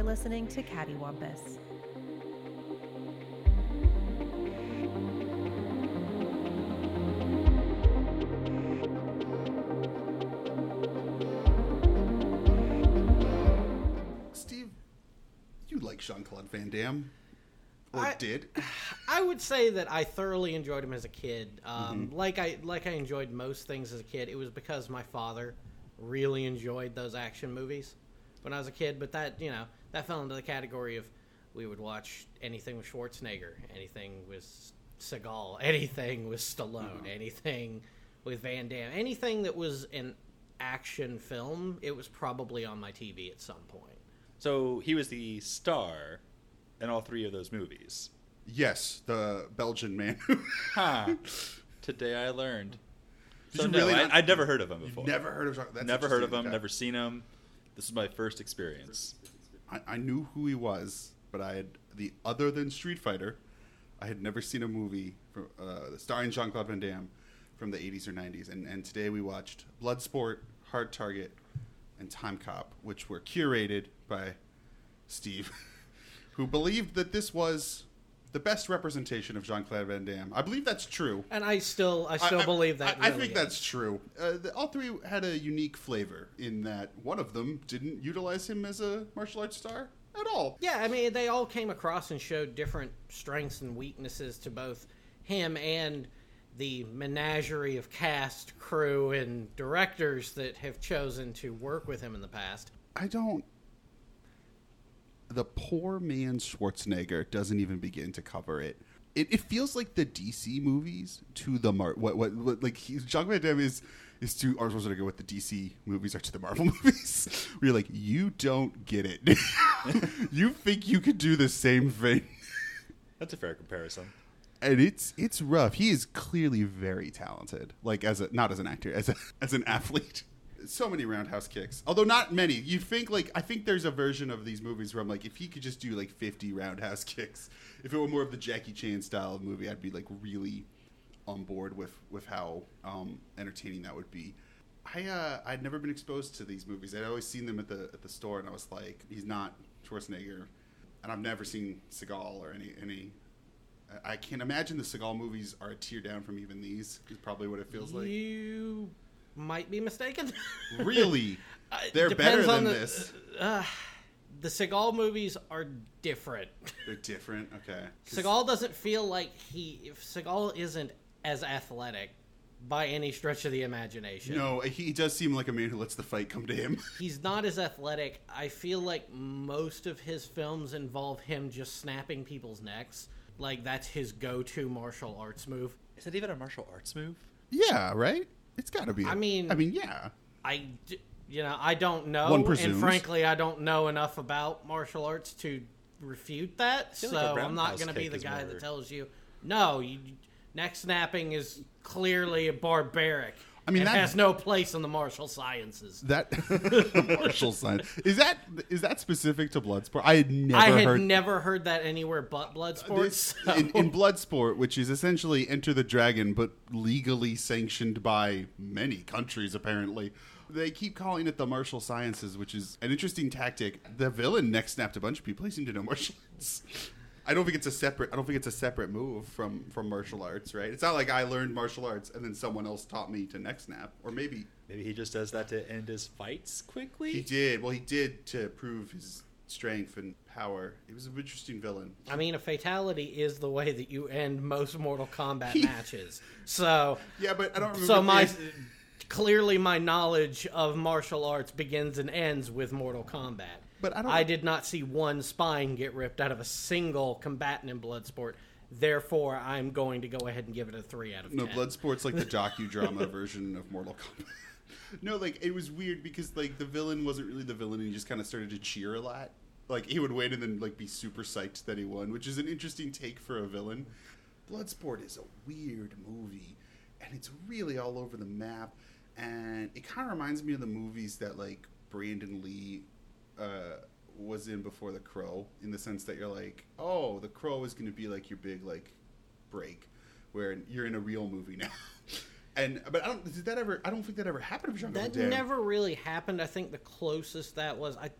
You're listening to Cattywampus. Steve, you like Jean Claude Van Damme? Or I- did? I would say that I thoroughly enjoyed him as a kid. Um, Like I like I enjoyed most things as a kid. It was because my father really enjoyed those action movies when I was a kid. But that you know that fell into the category of we would watch anything with Schwarzenegger, anything with Seagal, anything with Stallone, mm-hmm. anything with Van Damme, anything that was an action film. It was probably on my TV at some point. So he was the star in all three of those movies. Yes, the Belgian man. Huh. Today I learned. Did So you no, really I, not- I'd never heard of him before. never heard of Jean. That's never heard of him. Okay. Never seen him. This is my first experience. I, I knew who he was, but I had the other than Street Fighter, I had never seen a movie from, uh, starring Jean Claude Van Damme from the 80s or 90s. And, and today we watched Bloodsport, Hard Target, and Time Cop, which were curated by Steve, who believed that this was the best representation of Jean Claude Van Damme. I believe that's true. And I still I still believe that. I, I really think is. that's true. Uh, the, all three had a unique flavor in that one of them didn't utilize him as a martial arts star at all. Yeah, I mean, they all came across and showed different strengths and weaknesses to both him and the menagerie of cast, crew, and directors that have chosen to work with him in the past. I don't. The poor man Schwarzenegger doesn't even begin to cover it. It, it feels like the DC movies to the Mar. What what, what like he's Jean Van Damme is is to Arnold Schwarzenegger what the DC movies are to the Marvel movies. Where you're like, you don't get it. you think you could do the same thing. That's a fair comparison. and it's it's rough. He is clearly very talented, like as a not as an actor, as a as an athlete. So many roundhouse kicks, although not many. You think like I think there's a version of these movies where I'm like, if he could just do like 50 roundhouse kicks, if it were more of the Jackie Chan style of movie, I'd be like really on board with with how um, entertaining that would be. I uh, I'd never been exposed to these movies. I'd always seen them at the at the store, and I was like, he's not Schwarzenegger, and I've never seen Seagal or any any I can't imagine the Seagal movies are a tear down from even these. Is probably what it feels like. You might be mistaken. Really, Uh, they're depends better than the- this. Uh, the Seagal movies are different. They're different. Okay. Seagal doesn't feel like he. If Seagal isn't as athletic by any stretch of the imagination. No, he does seem like a man who lets the fight come to him. he's not as athletic. I feel like most of his films involve him just snapping people's necks. Like that's his go-to martial arts move. Is it even a martial arts move? yeah, right. It's got to be. I mean- I mean, yeah. I, you know, I don't know, One and frankly, I don't know enough about martial arts to refute that. So like a I'm not going to be the guy more- that tells you, no, you, neck snapping is clearly a barbaric. I mean, it that- has no place in the martial sciences. That martial science is that is that specific to Bloodsport? I had never I had heard never heard that anywhere but Bloodsport. Uh, this so- in, in Bloodsport, which is essentially Enter the Dragon, but legally sanctioned by many countries. Apparently, they keep calling it the martial sciences, which is an interesting tactic. The villain neck snapped a bunch of people. He seemed to know martial arts. I don't think it's a separate. I don't think it's a separate move from from martial arts, right? It's not like I learned martial arts and then someone else taught me to neck snap, or maybe Maybe he just does that to end his fights quickly. he did. Well, he did to prove his strength and power. He was an interesting villain. I mean, a fatality is the way that you end most Mortal Kombat He- matches. So, Yeah, but I don't remember. so my the- clearly my knowledge of martial arts begins and ends with Mortal Kombat. But I don't- I did not see one spine get ripped out of a single combatant in Bloodsport. Therefore, I'm going to go ahead and give it a three out of No, ten. Bloodsport's like the docudrama version of Mortal Kombat. no, like it was weird because like the villain wasn't really the villain, and he just kind of started to cheer a lot. Like he would win and then like be super psyched that he won, which is an interesting take for a villain. Bloodsport is a weird movie, and it's really all over the map, and it kind of reminds me of the movies that like Brandon Lee uh, was in before The Crow, in the sense that you're like, oh, The Crow is going to be like your big like break, where you're in a real movie now. And but I don't did that ever I don't think that ever happened with Jean That never really happened. I think the closest that was I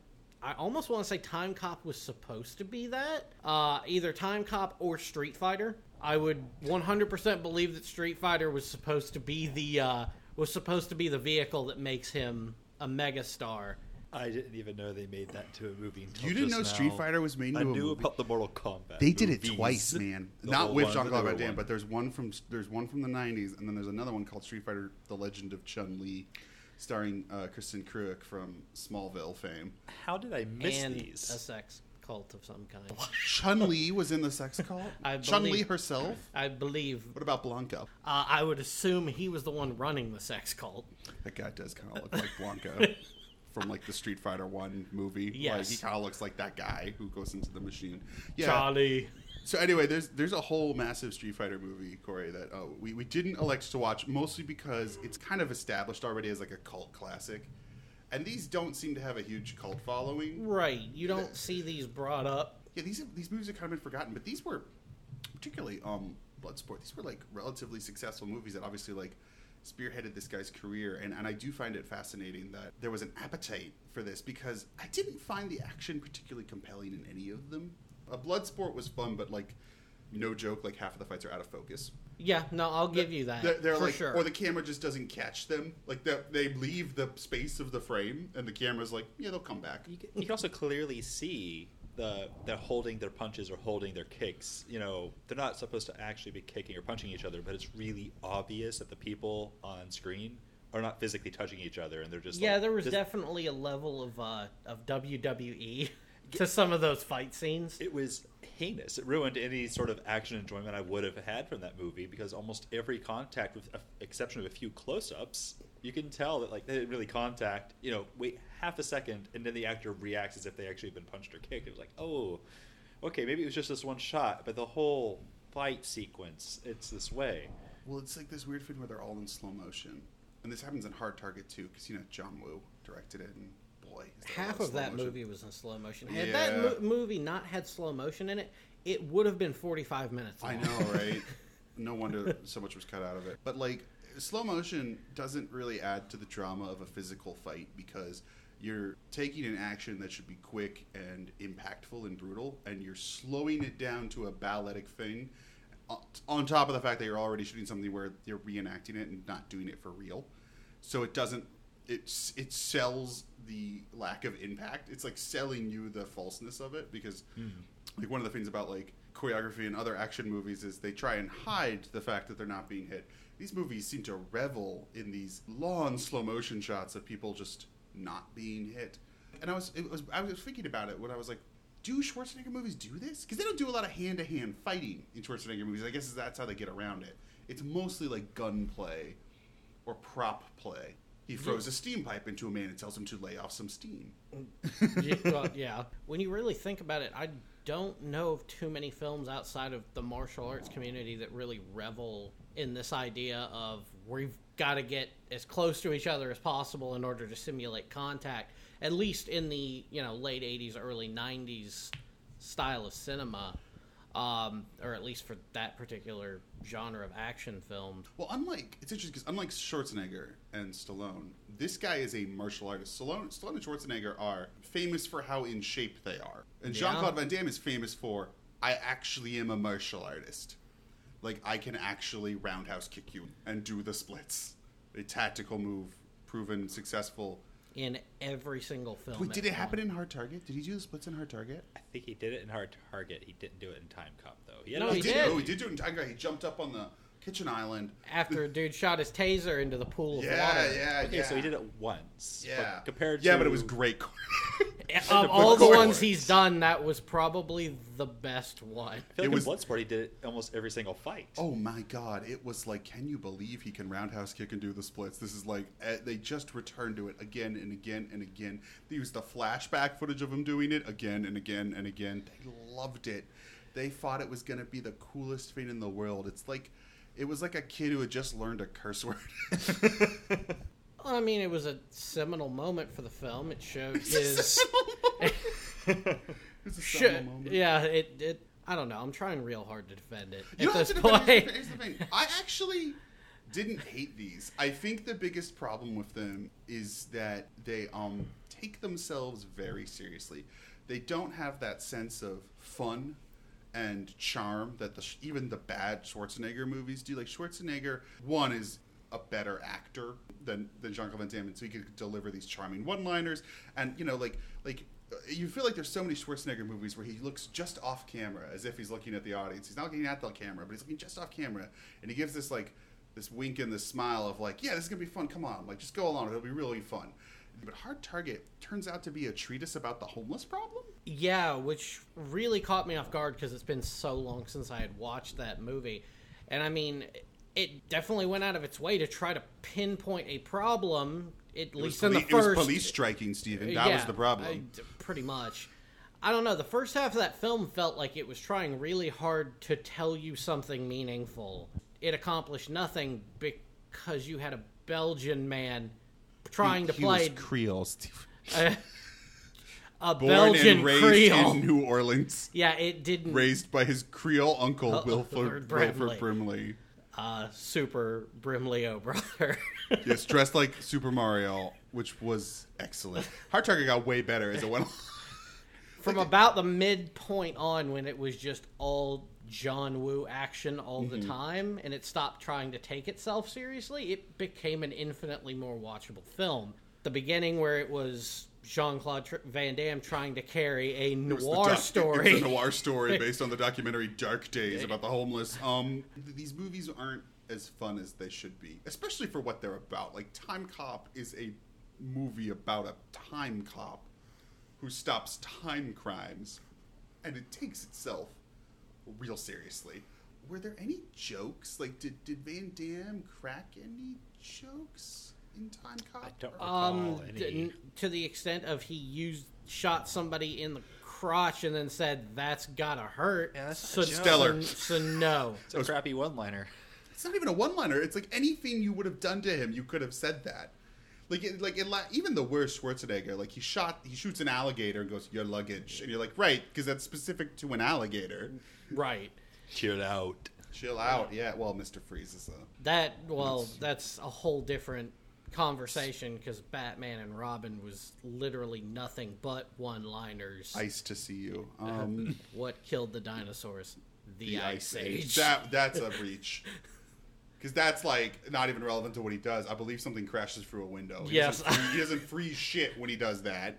I almost want to say Time Cop was supposed to be that. Uh, either Time Cop or Street Fighter. I would 100% believe that Street Fighter was supposed to be the uh, was supposed to be the vehicle that makes him a megastar. I didn't even know they made that to a movie. Until You didn't just know Street now. Fighter was made I into a knew about the Mortal Kombat. They did it twice, man. The Not with ones, Jean but Claude Van Damme, but there's one from there's one from the '90s, and then there's another one called Street Fighter: The Legend of Chun Li, starring uh, Kristin Kreuk from Smallville fame. How did I miss and these? a sex cult of some kind. Chun Li was in the sex cult. Chun Li herself. I believe. What about Blanka? Uh, I would assume he was the one running the sex cult. That guy does kind of look like Blanka from like the Street Fighter One movie. Like, he kind of looks like that guy who goes into the machine. Yeah. Charlie. So anyway, there's there's a whole massive Street Fighter movie, Corey, that uh, we we didn't elect to watch mostly because it's kind of established already as like a cult classic, and these don't seem to have a huge cult following. Right. You don't see these brought up. Yeah, these these movies have kind of been forgotten, but these were particularly um Bloodsport. These were like relatively successful movies that obviously like spearheaded this guy's career, and and I do find it fascinating that there was an appetite for this because I didn't find the action particularly compelling in any of them. A Bloodsport was fun, but like. No joke, like half of the fights are out of focus. Yeah, no, I'll give you that They're, they're for like, sure. or the camera just doesn't catch them. Like they they leave the space of the frame, and the camera's like, yeah, they'll come back. You can, you can also clearly see the they're holding their punches or holding their kicks. You know, they're not supposed to actually be kicking or punching each other, but it's really obvious that the people on screen are not physically touching each other, and they're just yeah, like, there was this- definitely a level of uh, of WWE to some of those fight scenes. It was heinous. It ruined any sort of action enjoyment I would have had from that movie because almost every contact, with the exception of a few close-ups, you can tell that like they didn't really contact. You know, wait half a second, and then the actor reacts as if they actually had been punched or kicked. It was like, oh, okay, maybe it was just this one shot, but the whole fight sequence, it's this way. Well, it's like this weird thing where they're all in slow motion, and this happens in Hard Target too, because you know John Woo directed it, and boy, is there a lot Half of slow that motion. movie was in slow motion. Had that mo- movie not had slow motion in it, it would have been 45 minutes long. I know, right? no wonder so much was cut out of it. But like slow motion doesn't really add to the drama of a physical fight because you're taking an action that should be quick and impactful and brutal and you're slowing it down to a balletic thing on- on top of the fact that you're already shooting something where you're reenacting it and not doing it for real. So it doesn't it's it sells the lack of impact. It's like selling you the falseness of it because mm-hmm. like one of the things about like choreography and other action movies is they try and hide the fact that they're not being hit. These movies seem to revel in these long slow motion shots of people just not being hit. And I was it was I was thinking about it when I was like, do Schwarzenegger movies do this? Because they don't do a lot of hand to hand fighting in Schwarzenegger movies. I guess that's how they get around it. It's mostly like gunplay or prop play. He throws a steam pipe into a man and tells him to lay off some steam. Mm. yeah, well, yeah. When you really think about it, I don't know of too many films outside of the martial arts community that really revel in this idea of we've got to get as close to each other as possible in order to simulate contact. At least in the you know late '80s, early '90s style of cinema, um, or at least for that particular genre of action film. Well, unlike it's interesting because unlike Schwarzenegger and Stallone, this guy is a martial artist. Stallone, Stallone and Schwarzenegger are famous for how in shape they are, and. Jean Claude Van Damme is famous for I actually am a martial artist. Like I can actually roundhouse kick you and do the splits, a tactical move, proven successful. In every single film. Wait, did it happen one. in Hard Target? Did he do the splits in Hard Target? I think he did it in Hard Target. He didn't do it in Time Cop though. He had No, a- he oh, did. did. Oh, he did do it in Tiger. He jumped up on the kitchen island. after a dude shot his taser into the pool of Yeah, water? yeah, Okay, yeah. so he did it once. but Yeah, compared yeah, to but it was great. Of all the ones he's done, that was probably the best one. I feel It like was- in Bloodsport he did it almost every single fight. Oh my god, it was like, can you believe he can roundhouse kick and do the splits? This is like, eh, they just returned to it again and again and again. They used the flashback footage of him doing it again and again and again. They loved it. They thought it was going to be the coolest thing in the world. It's like, it was like a kid who had just learned a curse word. I mean, it was a seminal moment for the film. It showed his. It's a Sho- seminal moment. yeah, it, it. I don't know. I'm trying real hard to defend it You at don't have this to defend- point. here's the- here's the thing. I actually didn't hate these. I think the biggest problem with them is that they um take themselves very seriously. They don't have that sense of fun and charm that the even the bad Schwarzenegger movies do. Like Schwarzenegger, one is a better actor than than Jean Claude Van Damme, and so he could deliver these charming one-liners. And you know, like like uh, you feel like there's so many Schwarzenegger movies where he looks just off camera, as if he's looking at the audience. He's not looking at the camera, but he's looking just off camera, and he gives this like this wink and this smile of like, yeah, this is gonna be fun. Come on, like just go along. It'll be really fun. But Hard Target turns out to be a treatise about the homeless problem. Yeah, which really caught me off guard because it's been so long since I had watched that movie. And I mean, it definitely went out of its way to try to pinpoint a problem, at It least in the poli- it was first. police striking, Stephen. That was the problem. I- pretty much. I don't know. The first half of that film felt like it was trying really hard to tell you something meaningful. It accomplished nothing because you had a Belgian man trying to he play was Creole, Stephen. a, a Born Belgian and raised Creole. in New Orleans, Yeah, it didn't. raised by his Creole uncle Uh, Wilford, Brimley. Wilford Brimley. uh, super Brimleo brother. Yes, dressed like Super Mario, which was excellent. Hard Target got way better as it went. on. From about the midpoint on, when it was just all John Woo action all Mm-hmm. the time, and it stopped trying to take itself seriously, it became an infinitely more watchable film. The beginning, where it was Jean Claude Tr- Van Damme trying to carry a It was the noir doc- story. It's a noir story based on the documentary Dark Days about the homeless. Um, th- these movies aren't as fun as they should be, especially for what they're about. Like Time Cop is a movie about a time cop who stops time crimes, and it takes itself real seriously. Were there any jokes? Like, did did Van Damme crack any jokes in Time Cop? I don't recall um, any. d- to the extent of he used shot somebody in the crotch and then said that's gotta hurt. Yeah, that's so, a joke. Stellar. So, so no. It's a crappy one-liner. It's not even a one-liner. It's like anything you would have done to him, you could have said that. Like, it, like it, even the worst Schwarzenegger, like he shot, he shoots an alligator and goes, "Your luggage," and you're like, right, because that's specific to an alligator. Right. Chill out. Chill out, yeah. Well, Mister Freeze is a That well, that's a whole different conversation because Batman and Robin was literally nothing but one-liners. ice to see you. Um, What killed the dinosaurs? The, Ice Age. That that's a reach. Because that's like not even relevant to what he does. I believe something crashes through a window. He Yes. doesn't free- he doesn't freeze shit when he does that.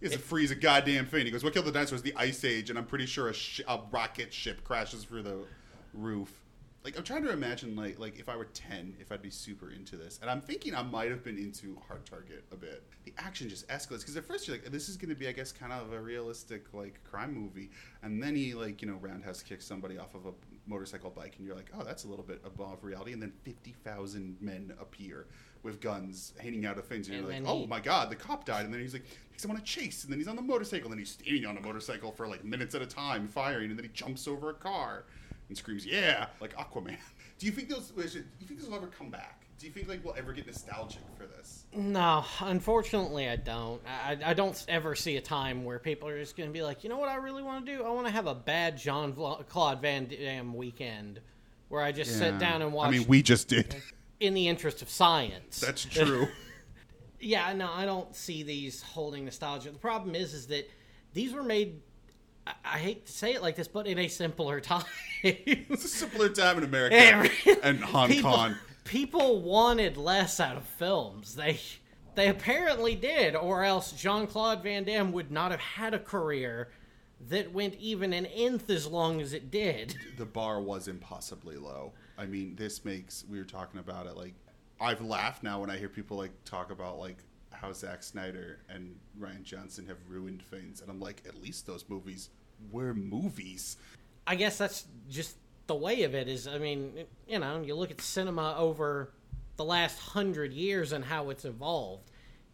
He doesn't freeze a goddamn thing. He goes, "What killed the dinosaurs? The Ice Age." And I'm pretty sure a, sh- a rocket ship crashes through the roof. Like I'm trying to imagine, like like if I were ten, if I'd be super into this. And I'm thinking I might have been into Hard Target a bit. The action just escalates because at first you're like, this is going to be, I guess, kind of a realistic like crime movie, and then he like you know roundhouse kicks somebody off of a motorcycle bike, and you're like, oh, that's a little bit above reality. And then fifty thousand men appear with guns hanging out of things, and, And you're like, oh he- my god, the cop died, and then he's like, him on a chase, and then he's on the motorcycle, and then he's standing on a motorcycle for like minutes at a time, firing, and then he jumps over a car and screams, "Yeah!" like Aquaman. Do you think those? Do you think this will ever come back? Do you think like we'll ever get nostalgic for this? No, unfortunately, I don't. I, I don't ever see a time where people are just going to be like, you know what, I really want to do? I want to have a bad Jean Claude Van Damme weekend where I just sit down and watch I mean, we just did. in the interest of science. That's true. yeah, no, I don't see these holding nostalgia. The problem is, is that these were made. I, hate to say it like this, but in a simpler time. it's a simpler time in America and Hong people, Kong. People wanted less out of films. They they apparently did, or else Jean Claude Van Damme would not have had a career that went even an nth as long as it did. The bar was impossibly low. I mean, this makes we were talking about it. Like, I've laughed now when I hear people like talk about like how Zack Snyder and Rian Johnson have ruined things, and I'm like, at least those movies were movies. I guess that's just the way of it. Is I mean, you know, you look at cinema over the last hundred years and how it's evolved.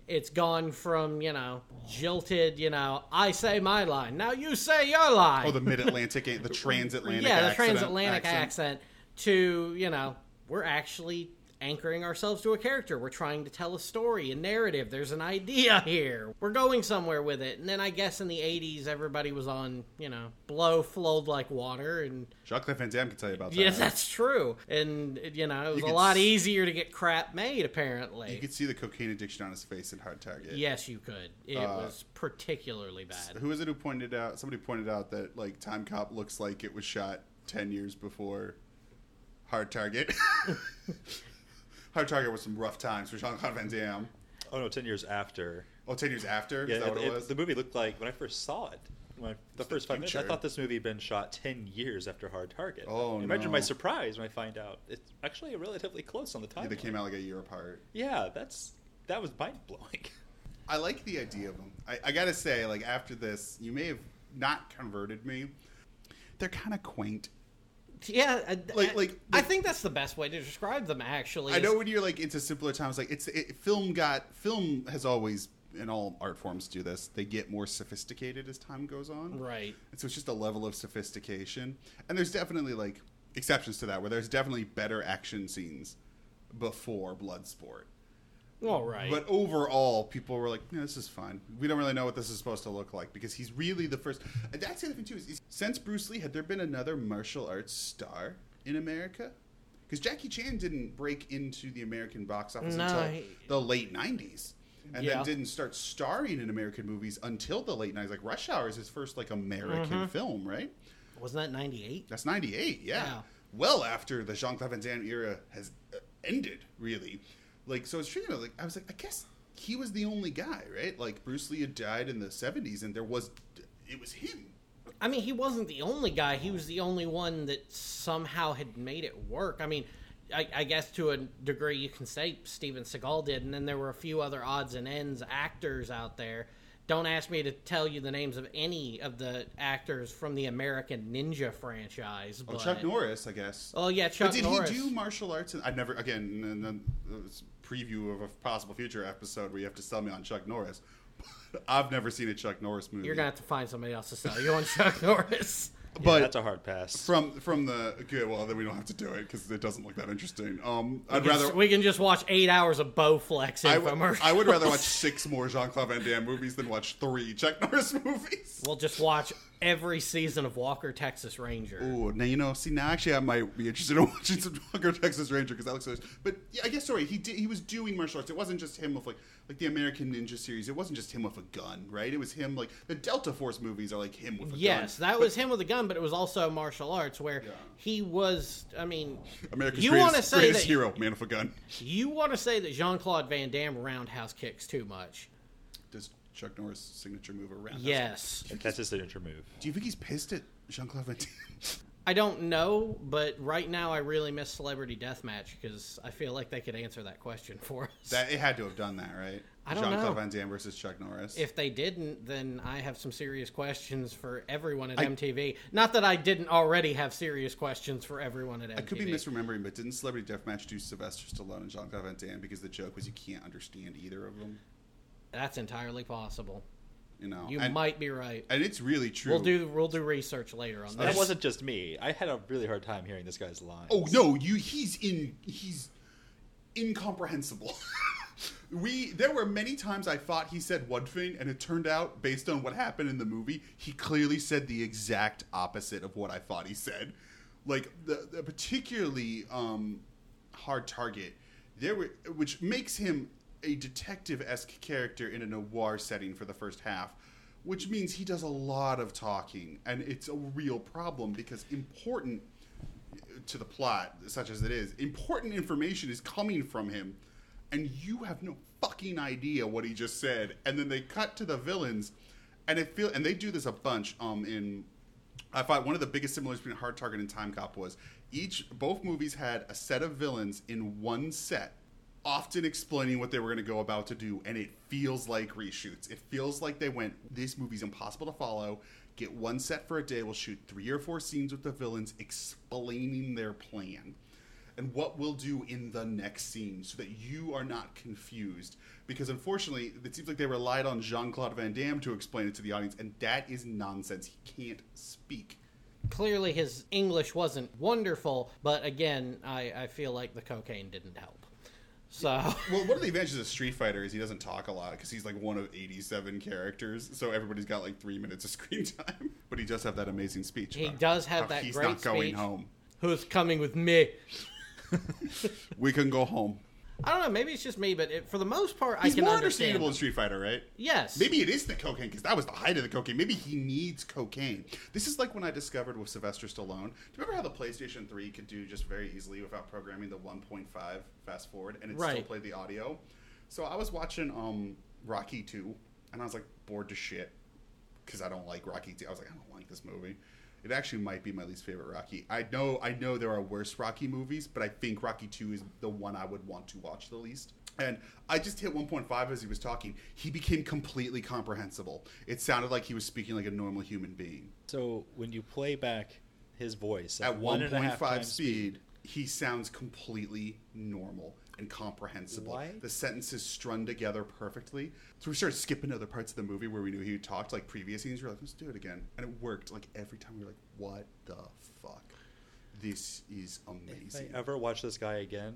It's gone from you know jilted, you know, I say my line, now you say your line. Oh, the mid Atlantic, the transatlantic, yeah, the accent- transatlantic accent. to you know we're actually anchoring ourselves to a character. We're trying to tell a story, a narrative. There's an idea here. We're going somewhere with it. And then I guess in the 80s, everybody was on, you know, blow flowed like water. And Jacques Van Damme can tell you about that. yes, that's true. And, you know, it was You a lot s- easier to get crap made, apparently. You could see the cocaine addiction on his face in Hard Target. yes, you could. It Uh, was particularly bad. Who was it who pointed out? Somebody pointed out that like Time Cop looks like it was shot ten years before Hard Target. Hard Target was some rough times for Jean Claude Van Damme. Oh no, ten years after. Oh, 10 years after? Yeah, Is that what it, it- was? the movie looked like when I first saw it. When I, the It's the first five minutes, I thought this movie had been shot ten years after Hard Target. Oh, Imagine no. my surprise when I find out it's actually relatively close on the Yeah, time. they came out like a year apart. Yeah, that's that was mind blowing. I like the idea of them. I, I gotta say, like after this, you may have not converted me. They're kind of quaint. Yeah, I, Like- I- like- I like- think that's the best way to describe them. Actually, I is- know when you're like into simpler times, like it's it, film got film has always and all art forms do this. They get more sophisticated as time goes on. Right. And so it's just a level of sophistication. And there's definitely like exceptions to that, where there's definitely better action scenes before Bloodsport. All right. But overall, people were like, yeah, "This is fine. We don't really know what this is supposed to look like because he's really the first. And that's the other thing too. Is, is since Bruce Lee, had there been another martial arts star in America? Because Jackie Chan didn't break into the American box office No, until he- the late '90s, and Yeah. then didn't start starring in American movies until the late '90s. Like Rush Hour is his first like American film, right? Wasn't that '98? That's 98, yeah. Yeah. Well after the Jean Claude Van Damme era has uh, ended, really. Like, so it's tricky. Like, I was like, I guess he was the only guy, right? Like, Bruce Lee had died in the 70s, and there was, it was him. I mean, he wasn't the only guy. He was the only one that somehow had made it work. I mean, I, I guess to a degree you can say Steven Seagal did, and then there were a few other odds and ends actors out there. Don't ask me to tell you the names of any of the actors from the American Ninja franchise. Oh, Chuck Norris, I guess. Oh yeah, Chuck but did Norris. he do martial arts? And I've never, again, and then this preview of a possible future episode where you have to sell me on Chuck Norris. I've never seen a Chuck Norris movie. You're gonna have to find somebody else to sell you on Chuck Norris. Yeah, but that's a hard pass. from from the okay, well then we don't have to do it because it doesn't look that interesting. Um, I'd We can- rather we can just watch eight hours of bow flexing infomercials. I would rather watch six more Jean Claude Van Damme movies than watch three Chuck Norris movies. We'll just watch every season of Walker Texas Ranger. Ooh, now you know. See, now actually, I might be interested in watching some Walker Texas Ranger because that looks. So, but yeah, I guess sorry, he did. He was doing martial arts. It wasn't just him with like like the American Ninja series. It wasn't just him with a gun, right? It was him like the Delta Force movies are like him with a gun. Yes, that But was him with a gun, but it was also martial arts where Yeah. he was. I mean, America's you greatest, want to say greatest that hero, man with a gun. you want to say that Jean Claude Van Damme roundhouse kicks too much. Does Chuck Norris' signature move around? Yes, That's his signature move. Do you think he's pissed at Jean Claude Van Damme? I don't know, but right now I really miss Celebrity Deathmatch because I feel like they could answer that question for us. That it had to have done that, right? I don't Jean know. Claude Van Damme versus Chuck Norris. if they didn't, then I have some serious questions for everyone at I- MTV. Not that I didn't already have serious questions for everyone at MTV. I could be misremembering, but didn't Celebrity Deathmatch do Sylvester Stallone and Jean Claude Van Damme because the joke was you can't understand either of them? That's entirely possible. You know, You and, might be right. and it's really true. We'll do we'll do research later on That this. wasn't just me. I had a really hard time hearing this guy's lines. Oh no, you he's in he's incomprehensible. we there were many times I thought he said one thing and it turned out based on what happened in the movie, he clearly said the exact opposite of what I thought he said. Like the, the particularly um hard target there were which makes him a detective-esque character in a noir setting for the first half which means he does a lot of talking and it's a real problem because important to the plot, such as it is, important information is coming from him, and you have no fucking idea what he just said. And then they cut to the villains, and it feel and they do this a bunch. Um, in I thought one of the biggest similarities between Hard Target and Time Cop was each both movies had a set of villains in one set. Often explaining what they were going to go about to do, and it feels like reshoots. It feels like they went, This movie's impossible to follow. Get one set for a day. We'll shoot three or four scenes with the villains explaining their plan and what we'll do in the next scene so that you are not confused. Because unfortunately, it seems like they relied on Jean Claude Van Damme to explain it to the audience, and that is nonsense. He can't speak. clearly his English wasn't wonderful, but again, I, I feel like the cocaine didn't help. So Well, one of the advantages of Street Fighter is he doesn't talk a lot because he's like one of 87 characters, so everybody's got like three minutes of screen time. But he does have that amazing speech. he does have that he's great not going speech. home. Who's coming with me? We can go home. I don't know. Maybe it's just me, but it, for the most part, He's I can more understand. understandable in Street Fighter, right? Yes. Maybe it is the cocaine because that was the height of the cocaine. Maybe he needs cocaine. This is like when I discovered with Sylvester Stallone. Do you remember how the PlayStation 3 could do just very easily without programming the 1.5 fast forward and it still played the audio? So I was watching um, Rocky 2 and I was like bored to shit because I don't like Rocky 2. I was like, I don't like this movie. It actually might be my least favorite Rocky. I know I know there are worse Rocky movies, but I think Rocky 2 is the one I would want to watch the least. And I just hit 1.5 as he was talking. He became completely comprehensible. It sounded like he was speaking like a normal human being. So when you play back his voice At one and a half 1.5 times speed, he sounds completely normal and comprehensible. Why? The sentences strung together perfectly. So we started skipping other parts of the movie where we knew he talked, like previous scenes. We are like, let's do it again. And it worked. Like every time we were like, what the fuck? This is If amazing. I ever watch this guy again,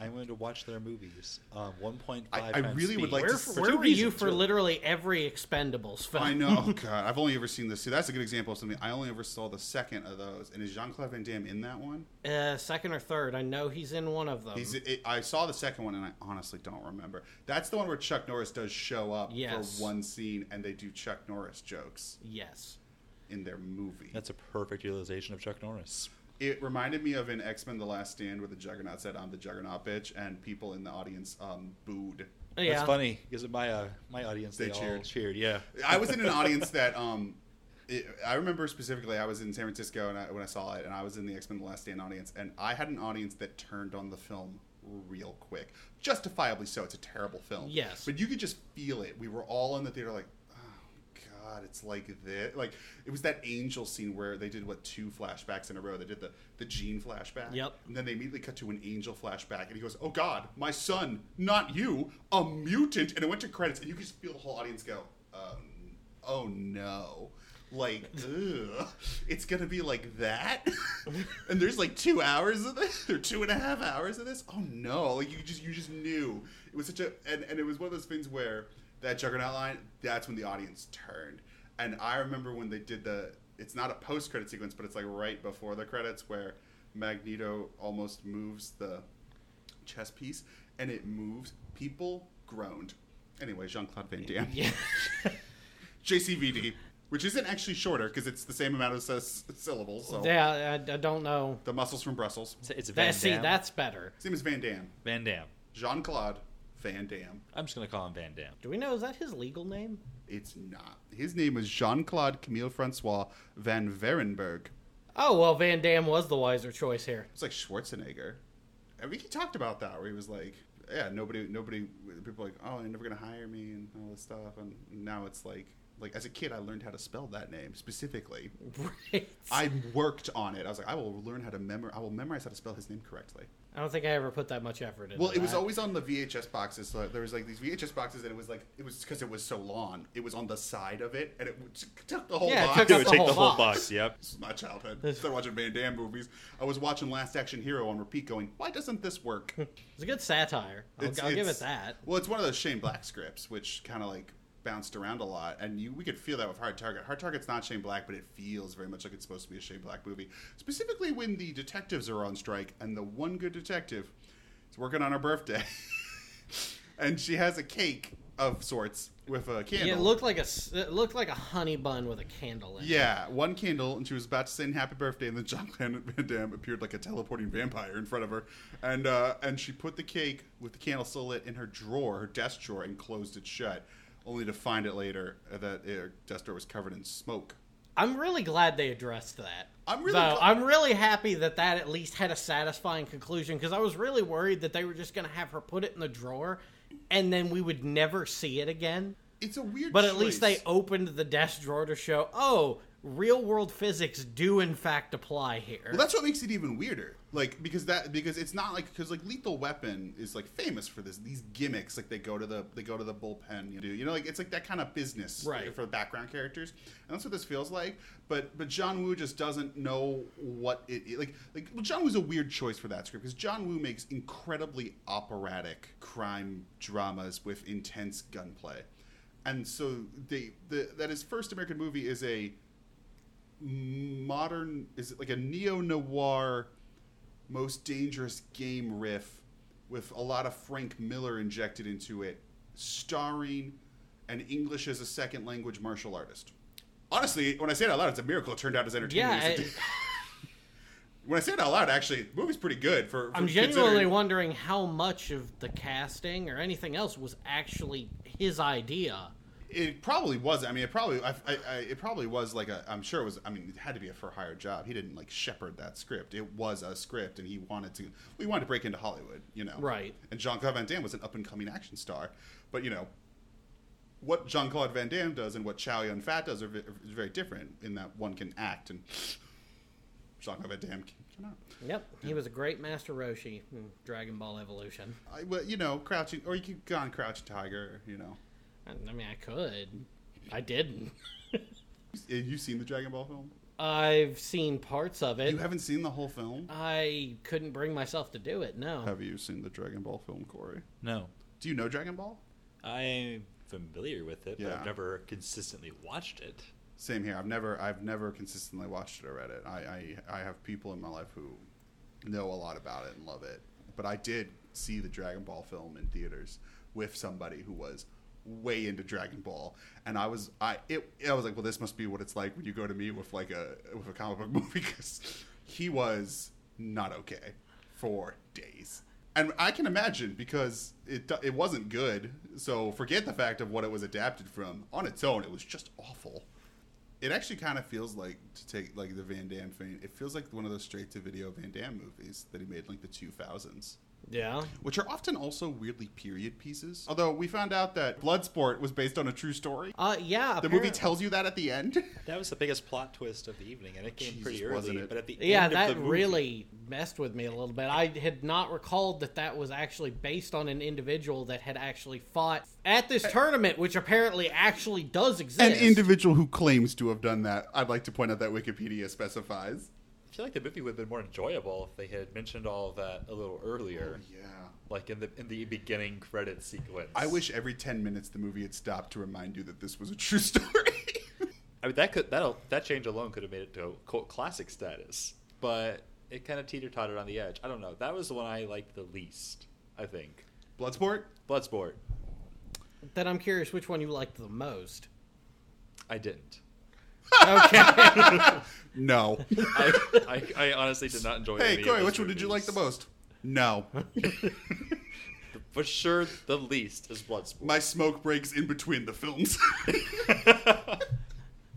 I'm going to watch their movies. Um, 1.5 I- I times really would like where to- for, for where two were you for really. literally every Expendables film? I know, God. I've only ever seen this. See, that's a good example of something. I only ever saw the second of those. And is Jean Claude Van Damme in that one? Uh, second or third. I know he's in one of them. He's. It, I saw the second one, and I honestly don't remember. That's the one where Chuck Norris does show up Yes. for one scene, and they do Chuck Norris jokes yes. in their movie. That's a perfect utilization of Chuck Norris. It reminded me of in X Men: The Last Stand, where the Juggernaut said, "I'm the Juggernaut, bitch," and people in the audience um, booed. Yeah. That's funny because my uh, my audience They they, all cheered. cheered. Yeah, I was in an audience that um, it, I remember specifically. I was in San Francisco and I, when I saw it, and I was in the X Men: The Last Stand audience, and I had an audience that turned on the film real quick, justifiably so. It's a terrible film. Yes. but you could just feel it. We were all in the theater like. "Oh, God, it's like this. Like it was that angel scene where they did what two flashbacks in a row. They did the the Jean flashback. Yep. And then they immediately cut to an angel flashback, and he goes, "Oh God, my son, not you, a mutant." And it went to credits, and you could just feel the whole audience go, um, "Oh no." Like, ugh, it's gonna be like that, and there's like two hours of this, or two and a half hours of this. Oh no! Like you just, you just knew it was such a, and, and it was one of those things where that juggernaut line. That's when the audience turned, and I remember when they did the. It's not a post credit sequence, but it's like right before the credits where Magneto almost moves the chess piece, and it moves. People groaned. Anyway, Jean Claude Van Damme. Yeah. JCVD, which isn't actually shorter because it's the same amount of s- syllables. So yeah, I, I don't know. the muscles from Brussels. it's, it's Van That, see, that's better. His name is Van Damme. Van Damme. Jean Claude Van Damme. I'm just going to call him Van Damme. Do we know is that his legal name? It's not. His name is Jean Claude Camille Francois Van Varenberg. Oh well, Van Damme was the wiser choice here. It's like Schwarzenegger. I mean, he talked about that where he was like, "Yeah, nobody, nobody, people are like, oh, they're never gonna hire me and all this stuff." And now it's like, like as a kid, I learned how to spell that name specifically. Right. I worked on it. I was like, I will learn how to memorize. I will memorize how to spell his name correctly. I don't think I ever put that much effort into Well, it was always on the VHS boxes. So there was like these VHS boxes, and it was like it was because it was so long. It was on the side of it, and it would- took the whole Yeah, it box. took It would the take whole the whole box. box. Yep. This is my childhood. Instead of watching Van Damme movies, I was watching Last Action Hero on repeat, going, "Why doesn't this work?" It's a good satire. I'll, It's- I'll give it that. Well, it's one of those Shane Black scripts, which kind of like bounced around a lot, and you we could feel that with Hard Target. Hard Target's not Shane Black, but it feels very much like it's supposed to be a Shane Black movie. Specifically when the detectives are on strike, and the one good detective is working on her birthday, and she has a cake of sorts with a candle. Yeah, it looked like a it looked like a honey bun with a candle in it. Yeah, one candle, and she was about to sing "Happy Birthday," and then John Van Damme appeared like a teleporting vampire in front of her, and uh, and she put the cake with the candle still lit in her drawer, her desk drawer, and closed it shut, only to find it later that her desk drawer was covered in smoke. I'm really glad they addressed that. I'm really gl- I'm really happy that that at least had a satisfying conclusion because I was really worried that they were just going to have her put it in the drawer and then we would never see it again. It's a weird, But at least they opened the desk drawer to show, oh, real world physics do in fact apply here. Well, that's what makes it even weirder. Like because that because it's not like because like Lethal Weapon is like famous for this these gimmicks. Like they go to the they go to the bullpen. You do you know like it's like that kind of business Right. for the background characters, and that's what this feels like. But but John Woo just doesn't know what it it- like like well, John Woo's a weird choice for that script because John Woo makes incredibly operatic crime dramas with intense gunplay, and so they the that his first American movie is a modern is it like a neo noir most dangerous game riff with a lot of Frank Miller injected into it, starring an English as a second language martial artist. Honestly, when I say it out loud, it's a miracle it turned out as entertaining yeah, as it. When I say it out loud, actually, the movie's pretty good for. for I'm genuinely wondering how much of the casting or anything else was actually his idea. It probably was. I mean, it probably. I, I, I, it probably was like a. I'm sure it was. I mean, it had to be a for hire job. He didn't like shepherd that script. It was a script, and he wanted to. We wanted to break into Hollywood, you know. Right. And Jean Claude Van Damme was an up and coming action star, but you know, what Jean Claude Van Damme does and what Chow Yun Fat does are, are very different. In that one can act, and Jean Claude Van Damme cannot. Yep, he was a great Master Roshi in Dragon Ball Evolution. I, well, you know, crouching, or you could go on Crouching Tiger. You know, I, I mean, I could. I didn't. have you seen the Dragon Ball film? I've seen parts of it. You haven't seen the whole film. I couldn't bring myself to do it. No. Have you seen the Dragon Ball film, Corey? No, Do you know Dragon Ball? I'm familiar with it, but Yeah. I've never consistently watched it. Same here. I've never, I've never consistently watched it or read it. I, I, I have people in my life who know a lot about it and love it. But I did see the Dragon Ball film in theaters with somebody who was way into Dragon Ball, and I was, I, it, I was like, well, this must be what it's like when you go to meet with like a with a comic book movie because he was not okay for days. And I can imagine because it it wasn't good. So forget the fact of what it was adapted from. On its own, it was just awful. It actually kind of feels like to take like the Van Damme thing. It feels like one of those straight to video Van Damme movies that he made like the two thousands, Yeah. which are often also weirdly period pieces. Although we found out that Bloodsport was based on a true story. Uh, yeah. The movie tells you that at the end. That was the biggest plot twist of the evening, and it came Jesus, pretty wasn't early. it? But at the Yeah, end that of the movie, really messed with me a little bit. I had not recalled that that was actually based on an individual that had actually fought at this tournament, which apparently actually does exist. An individual who claims to have done that. I'd like to point out that Wikipedia specifies. I feel like the movie would have been more enjoyable if they had mentioned all of that a little earlier, oh, Yeah. like in the in the beginning credit sequence. I wish every 10 minutes the movie had stopped to remind you that this was a true story. I mean, that could that that change alone could have made it to a cult classic status, but it kind of teeter tottered on the edge. I don't know. That was the one I liked the least. I think Bloodsport? Bloodsport. Then I'm curious which one you liked the most. I didn't. Okay. No. I, I, I honestly did not enjoy. hey, Corey, which one did you like the most? No. For sure, the least is Bloodsport. My smoke breaks in between the films.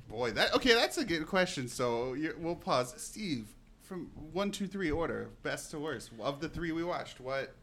Boy, that okay. That's a good question. So we'll pause. Steve, from one, two, three order, best to worst of the three we watched. What?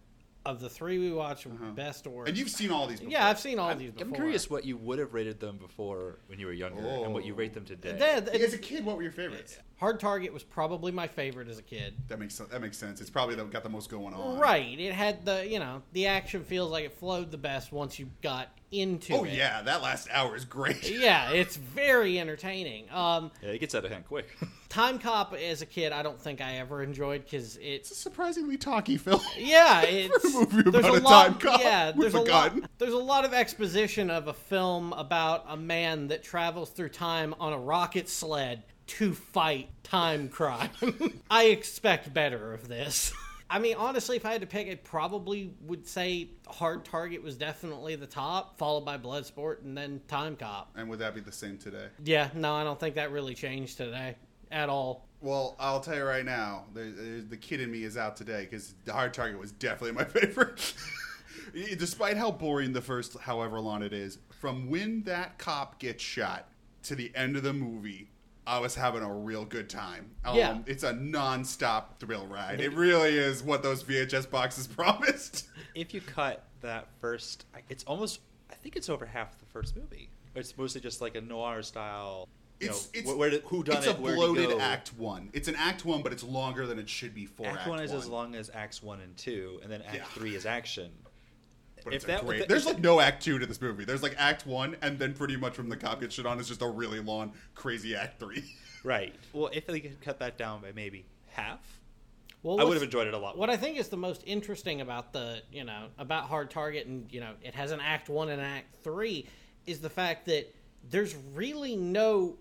Of the three we watched, Uh-huh. best or And you've seen all these. Before. yeah, I've seen all I'm, these before. I'm curious what you would have rated them before when you were younger, and what you Oh. rate them today. That- As a kid, what were your favorites? Hard Target was probably my favorite as a kid. That makes that makes sense. It's probably that got the most going on. Right. It had the you know the action feels like it flowed the best once you got into Oh it. yeah, that last hour is great. Yeah, it's very entertaining. Um, yeah, it gets out of hand quick. Time Cop as a kid, I don't think I ever enjoyed because It's a surprisingly talky film. yeah, it's a movie about a a lot. time cop yeah, with there's a a, lot. There's a lot of exposition of a film about a man that travels through time on a rocket sled to fight time crime. I expect better of this. I mean, honestly, if I had to pick, I probably would say Hard Target was definitely the top, followed by Bloodsport, and then Time Cop. and would that be the same today? Yeah, no, I don't think that really changed today at all. Well, I'll tell you right now, there, there's- the kid in me is out today because the Hard Target was definitely my favorite. Despite how boring the first, however long it is, from when that cop gets shot to the end of the movie, I was having a real good time. Um, Yeah. it's a non-stop thrill ride. It really is what those VHS boxes promised. if you cut that first, it's almost. I think it's over half the first movie. It's mostly just like a noir style. You It's, know, it's where, where did, who done it's it, a bloated go. Act One. It's an Act One, but it's longer than it should be for Act, Act, one is as long as Acts one and two, and then Act Yeah. three is action. But if it's a that- great, if there's like no Act Two to this movie. There's like Act One, and then pretty much from the cop gets shit on is just a really long, crazy Act Three. Right. Well, if they could cut that down by maybe half, Well, I would have enjoyed it a lot. What. I think is the most interesting about the, you know, about Hard Target and, you know, it has an act 1 and an act 3 is the fact that there's really no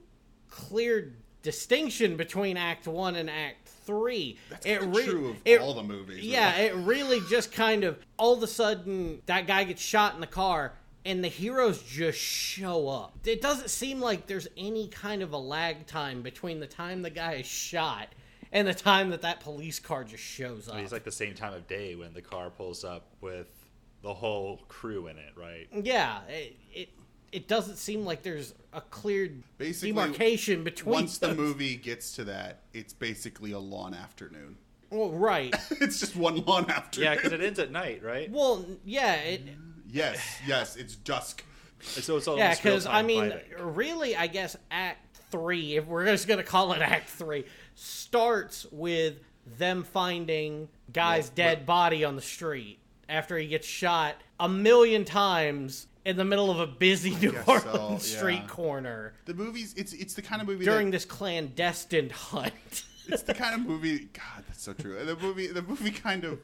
clear distinction between act 1 and act 3. That's it kinda true of all the movies, Yeah, really. it really just kind of all of a sudden that guy gets shot in the car and the heroes just show up. It doesn't seem like there's any kind of a lag time between the time the guy is shot and the time that that police car just shows I up. mean, it's like the same time of day when the car pulls up with the whole crew in it, right? yeah, it, it it doesn't seem like there's a clear Basically, demarcation between Once the movie gets to that, it's basically a lawn afternoon. Well, right. it's just one lawn afternoon. Yeah, because it ends at night, right? well, yeah, it, mm-hmm. yes, yes, it's dusk. So it's almost yeah, because I mean, fighting. really, I guess Act Three, if we're just gonna call it Act Three, starts with them finding guy's Well, dead well- body on the street after he gets shot a million times in the middle of a busy New Orleans so, street yeah. corner The movies, it's it's the kind of movie during that, this clandestine hunt. it's the kind of movie. God, that's so true. The movie, the movie kind of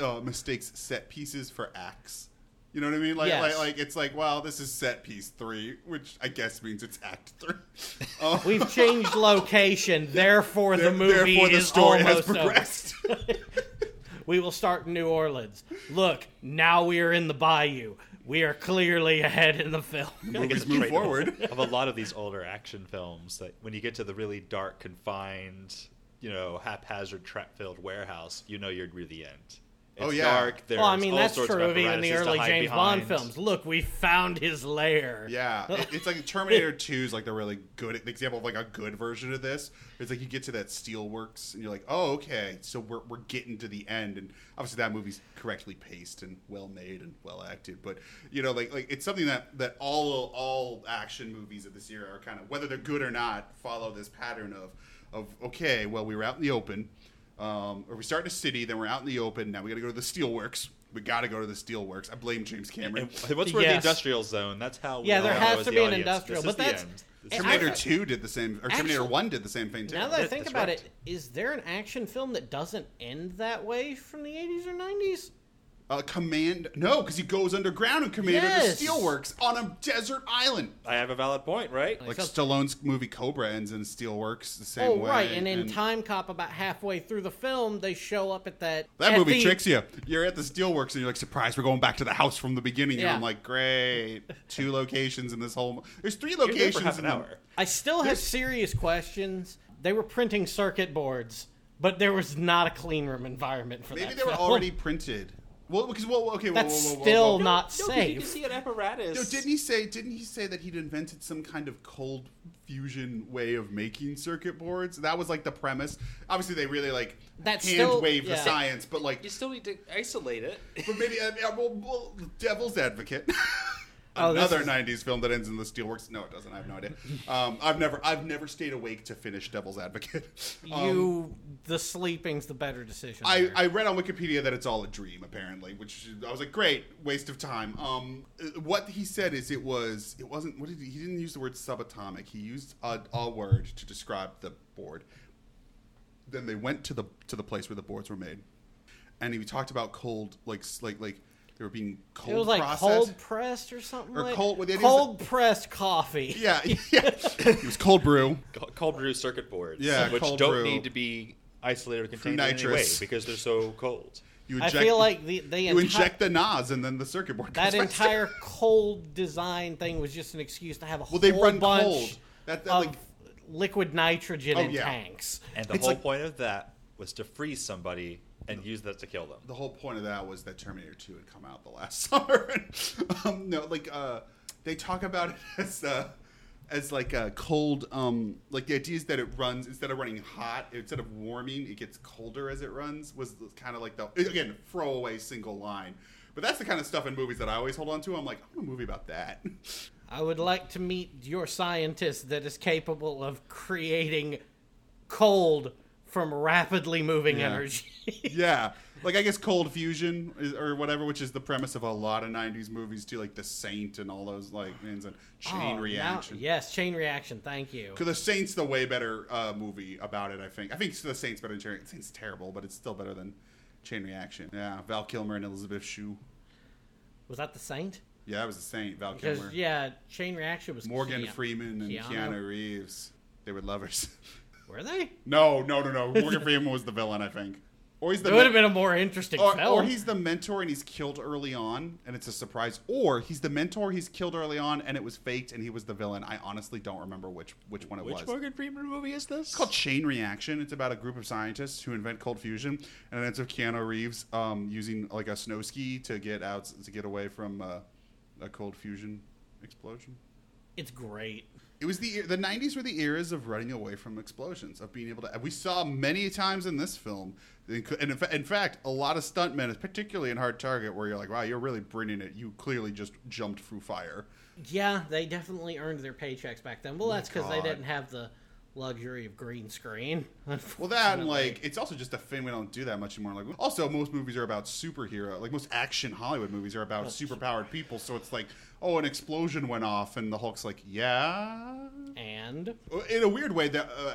uh, mistakes set pieces for acts. You know what I mean? Like, Yes. like, like it's like, wow, this is set piece three, which I guess means it's act three. Uh, We've changed location, therefore the there- movie therefore, the is story has almost over. progressed. We will start in New Orleans. Look, now we are in the bayou. We are clearly ahead in the film. I think movies it's a move trait forward. of a lot of these older action films that when you get to the really dark, confined, you know, haphazard, trap-filled warehouse, you know you're near the end. It's Oh, yeah. dark. There's well, I mean, all that's sorts true of of even the early hide James Bond films. Look, we found his lair. Yeah, it, it's like Terminator Two is like the really good the example of like a good version of this. It's like you get to that steelworks and you're like, oh, okay, so we're we're getting to the end, and obviously that movie's correctly paced and well made and well acted. But you know, like like it's something that that all all action movies of this era are kind of whether they're good or not follow this pattern of of okay, well we were out in the open, um, or we start in a city, then we're out in the open. Now we got to go to the steelworks. We got to go to the steelworks. I blame James Cameron. And what's where the industrial zone? That's how. we Yeah, there all has know as to the be an audience, industrial, this is but the that's- end. This I- Terminator. Two did the same, or Terminator One did the same thing too. Now that I think that's about right. it, is there an action film that doesn't end that way from the 80s or 90s? Uh, command no, because he goes underground in Command Yes. the Steelworks on a desert island. I have a valid point, right? Like So- Stallone's movie Cobra ends in Steelworks the same Oh, way. right. And in Time Cop, about halfway through the film, they show up at that. that at movie the- tricks you. You're at the Steelworks and you're like, surprise, we're going back to the house from the beginning. And Yeah. I'm like, great, two locations in this whole. There's three locations in an hour. I still have serious questions. They were printing circuit boards, but there was not a clean room environment for Maybe that Maybe they were film. already printed. Well, because well, okay, whoa, That's whoa, whoa, whoa, still whoa. not No, 'cause You safe. can see an apparatus. No, didn't he say? Didn't he say that he'd invented some kind of cold fusion way of making circuit boards? That was like the premise. Obviously, they really like That's hand still- wave the science, but like, You still need to isolate it. but maybe uh, yeah, well, well, Devil's Advocate. Oh, this Another is- '90s film that ends in the steelworks. No, it doesn't. I have no idea. Um, I've never, I've never stayed awake to finish Devil's Advocate. Um, you, the sleeping's the better decision. I, there. I read on Wikipedia that it's all a dream, apparently, which I was like, great, waste of time. Um, what he said is it was, it wasn't. What did he? He didn't use the word subatomic. He used a, a word to describe the board. Then they went to the to the place where the boards were made, and he talked about cold, like like like they were being cold it was like processed. cold pressed or something. Or like cold- well, it is- cold pressed coffee. Yeah, yeah. it was cold brew. Cold brew circuit boards. Yeah, which cold don't brew. need to be isolated or contained in any way because they're so cold. You I inject, feel like the the you entire inject the NOS and then the circuit board. that goes faster. entire cold design thing was just an excuse to have a Well, they whole run bunch cold. That, that of like liquid nitrogen Oh, in yeah. tanks. And the It's whole like- point of that was to freeze somebody and use that to kill them. the whole point of that was that Terminator 2 had come out the last summer. um, no, like uh, they talk about it as uh, as like a cold. Um, like the idea is that it runs instead of running hot, instead of warming, it gets colder as it runs. Was kind of like the again throwaway single line. But But that's the kind of stuff in movies that I always hold on to. I'm like, I want a movie about that. I would like to meet your scientist that is capable of creating cold from rapidly moving Yeah. energy. yeah, like I guess cold fusion is, or whatever, which is the premise of a lot of '90s movies too, like The Saint and all those like things and Chain Oh, now- Reaction. yes, chain reaction. Thank you. Because The Saint's the way better uh, movie about it. I think. I think The Saint's better than Chain. Saint's terrible, but it's still better than Chain Reaction. Yeah, Val Kilmer and Elizabeth Shue. Was that the Saint? Yeah, it was The Saint. Val Because Kilmer, yeah, chain reaction was Morgan Keanu- Freeman, and Keanu? Keanu Reeves. They were lovers. Were they? no, no, no, no. Morgan Freeman was the villain. I think. Or he's the It would have been a more interesting or, film. or he's the mentor and he's killed early on and it's a surprise or he's the mentor he's killed early on and it was faked and he was the villain i honestly don't remember which which one it Which was Which Morgan Freeman movie is this? it's called chain reaction it's about a group of scientists who invent cold fusion and it ends with keanu reeves um, using like a snow ski to get out to get away from uh, a cold fusion explosion it's great. It was the the 90s were the eras of running away from explosions of being able to we saw many times in this film and in, fa- in fact a lot of stuntmen particularly in hard target where you're like wow you're really bringing it you clearly just jumped through fire Yeah, they definitely earned their paychecks back then. Well, that's because they didn't have the luxury of green screen. well that and like it's also just a thing we don't do that much anymore. Like also most movies are about superhero like most action hollywood movies are about superpowered people so it's like oh an explosion went off and the hulk's like yeah? And? In a weird way that uh,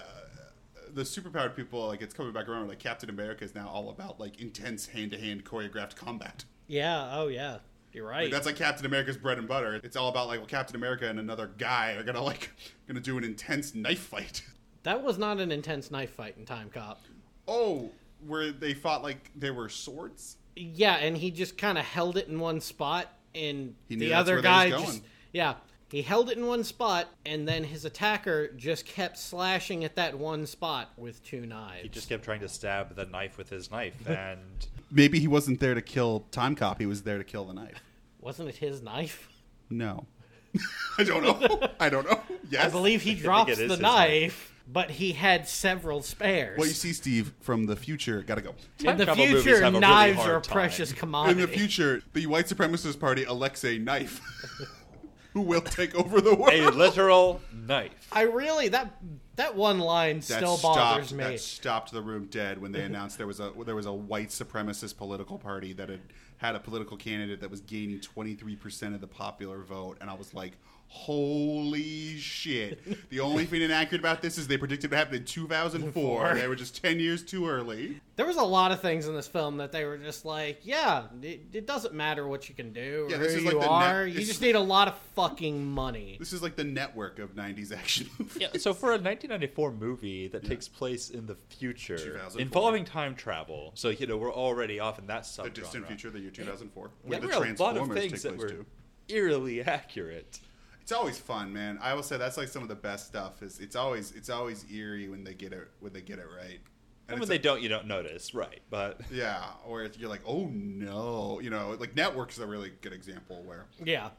the superpowered people like it's coming back around like captain america is now all about like intense hand-to-hand choreographed combat. Yeah, oh yeah, you're right. like, that's like captain america's bread and butter it's all about like well captain america and another guy are gonna like gonna do an intense knife fight that was not an intense knife fight in Time Cop. oh where they fought like they were swords Yeah, and he just kind of held it in one spot, and He knew the that's other where guy was just yeah, he held it in one spot, and then his attacker just kept slashing at that one spot with two knives. He just kept trying to stab the knife with his knife, and maybe he wasn't there to kill time cop he was there to kill the knife wasn't it his knife? no i don't know i don't know yes I believe he think drops the his knife, but he had several spares. well you see steve from the future gotta go in the future, have a really knives are a time. precious commodity. in the future, the white supremacist party elects a knife who will take over the world. a literal knife. I really that that one line still bothers stopped, me. That stopped the room dead when they announced there was a there was a white supremacist political party that had had a political candidate that was gaining twenty three percent of the popular vote, and I was like, "Holy shit!" The only thing inaccurate about this is they predicted it happened in two thousand four. They were just ten years too early. There was a lot of things in this film that they were just like, yeah, it, it doesn't matter what you can do or Yeah, this who is like you the are. net- you just need a lot of fucking money. This is like the network of '90s action movies. Yeah, so for a 1994 movie that takes place in the future, involving time travel, so you know we're already off in that sub. The distant future, the year 2004, Yeah, where the there were a lot of Transformers things take that place were too. eerily accurate. It's always fun, man. I will say that's like some of the best stuff. Is it's always it's always eerie when they get it when they get it right. And it's when they a- don't, you don't notice, right? But yeah, or if you're like, oh no, you know, like Network's a really good example where, Yeah.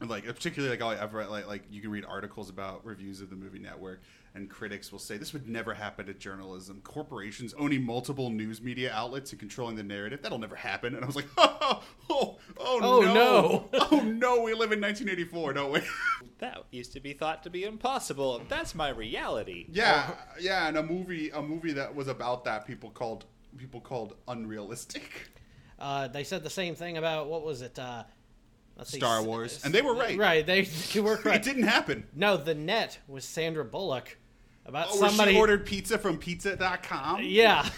like, particularly like I've read like like you can read articles about reviews of the movie Network, and critics will say this would never happen to journalism. Corporations owning multiple news media outlets and controlling the narrative that'll never happen. And I was like, oh, oh, oh, Oh, no, no. oh no, we live in 1984, don't we? that used to be thought to be impossible. That's my reality. Yeah, yeah, and a movie a movie that was about that people called people called unrealistic. Uh, they said the same thing about what was it? Uh, let's see, Star S- Wars. S- And they were right. Right, they, they were It didn't happen. no, the net was Sandra Bullock about Oh, somebody she ordered pizza from pizza.com? Yeah.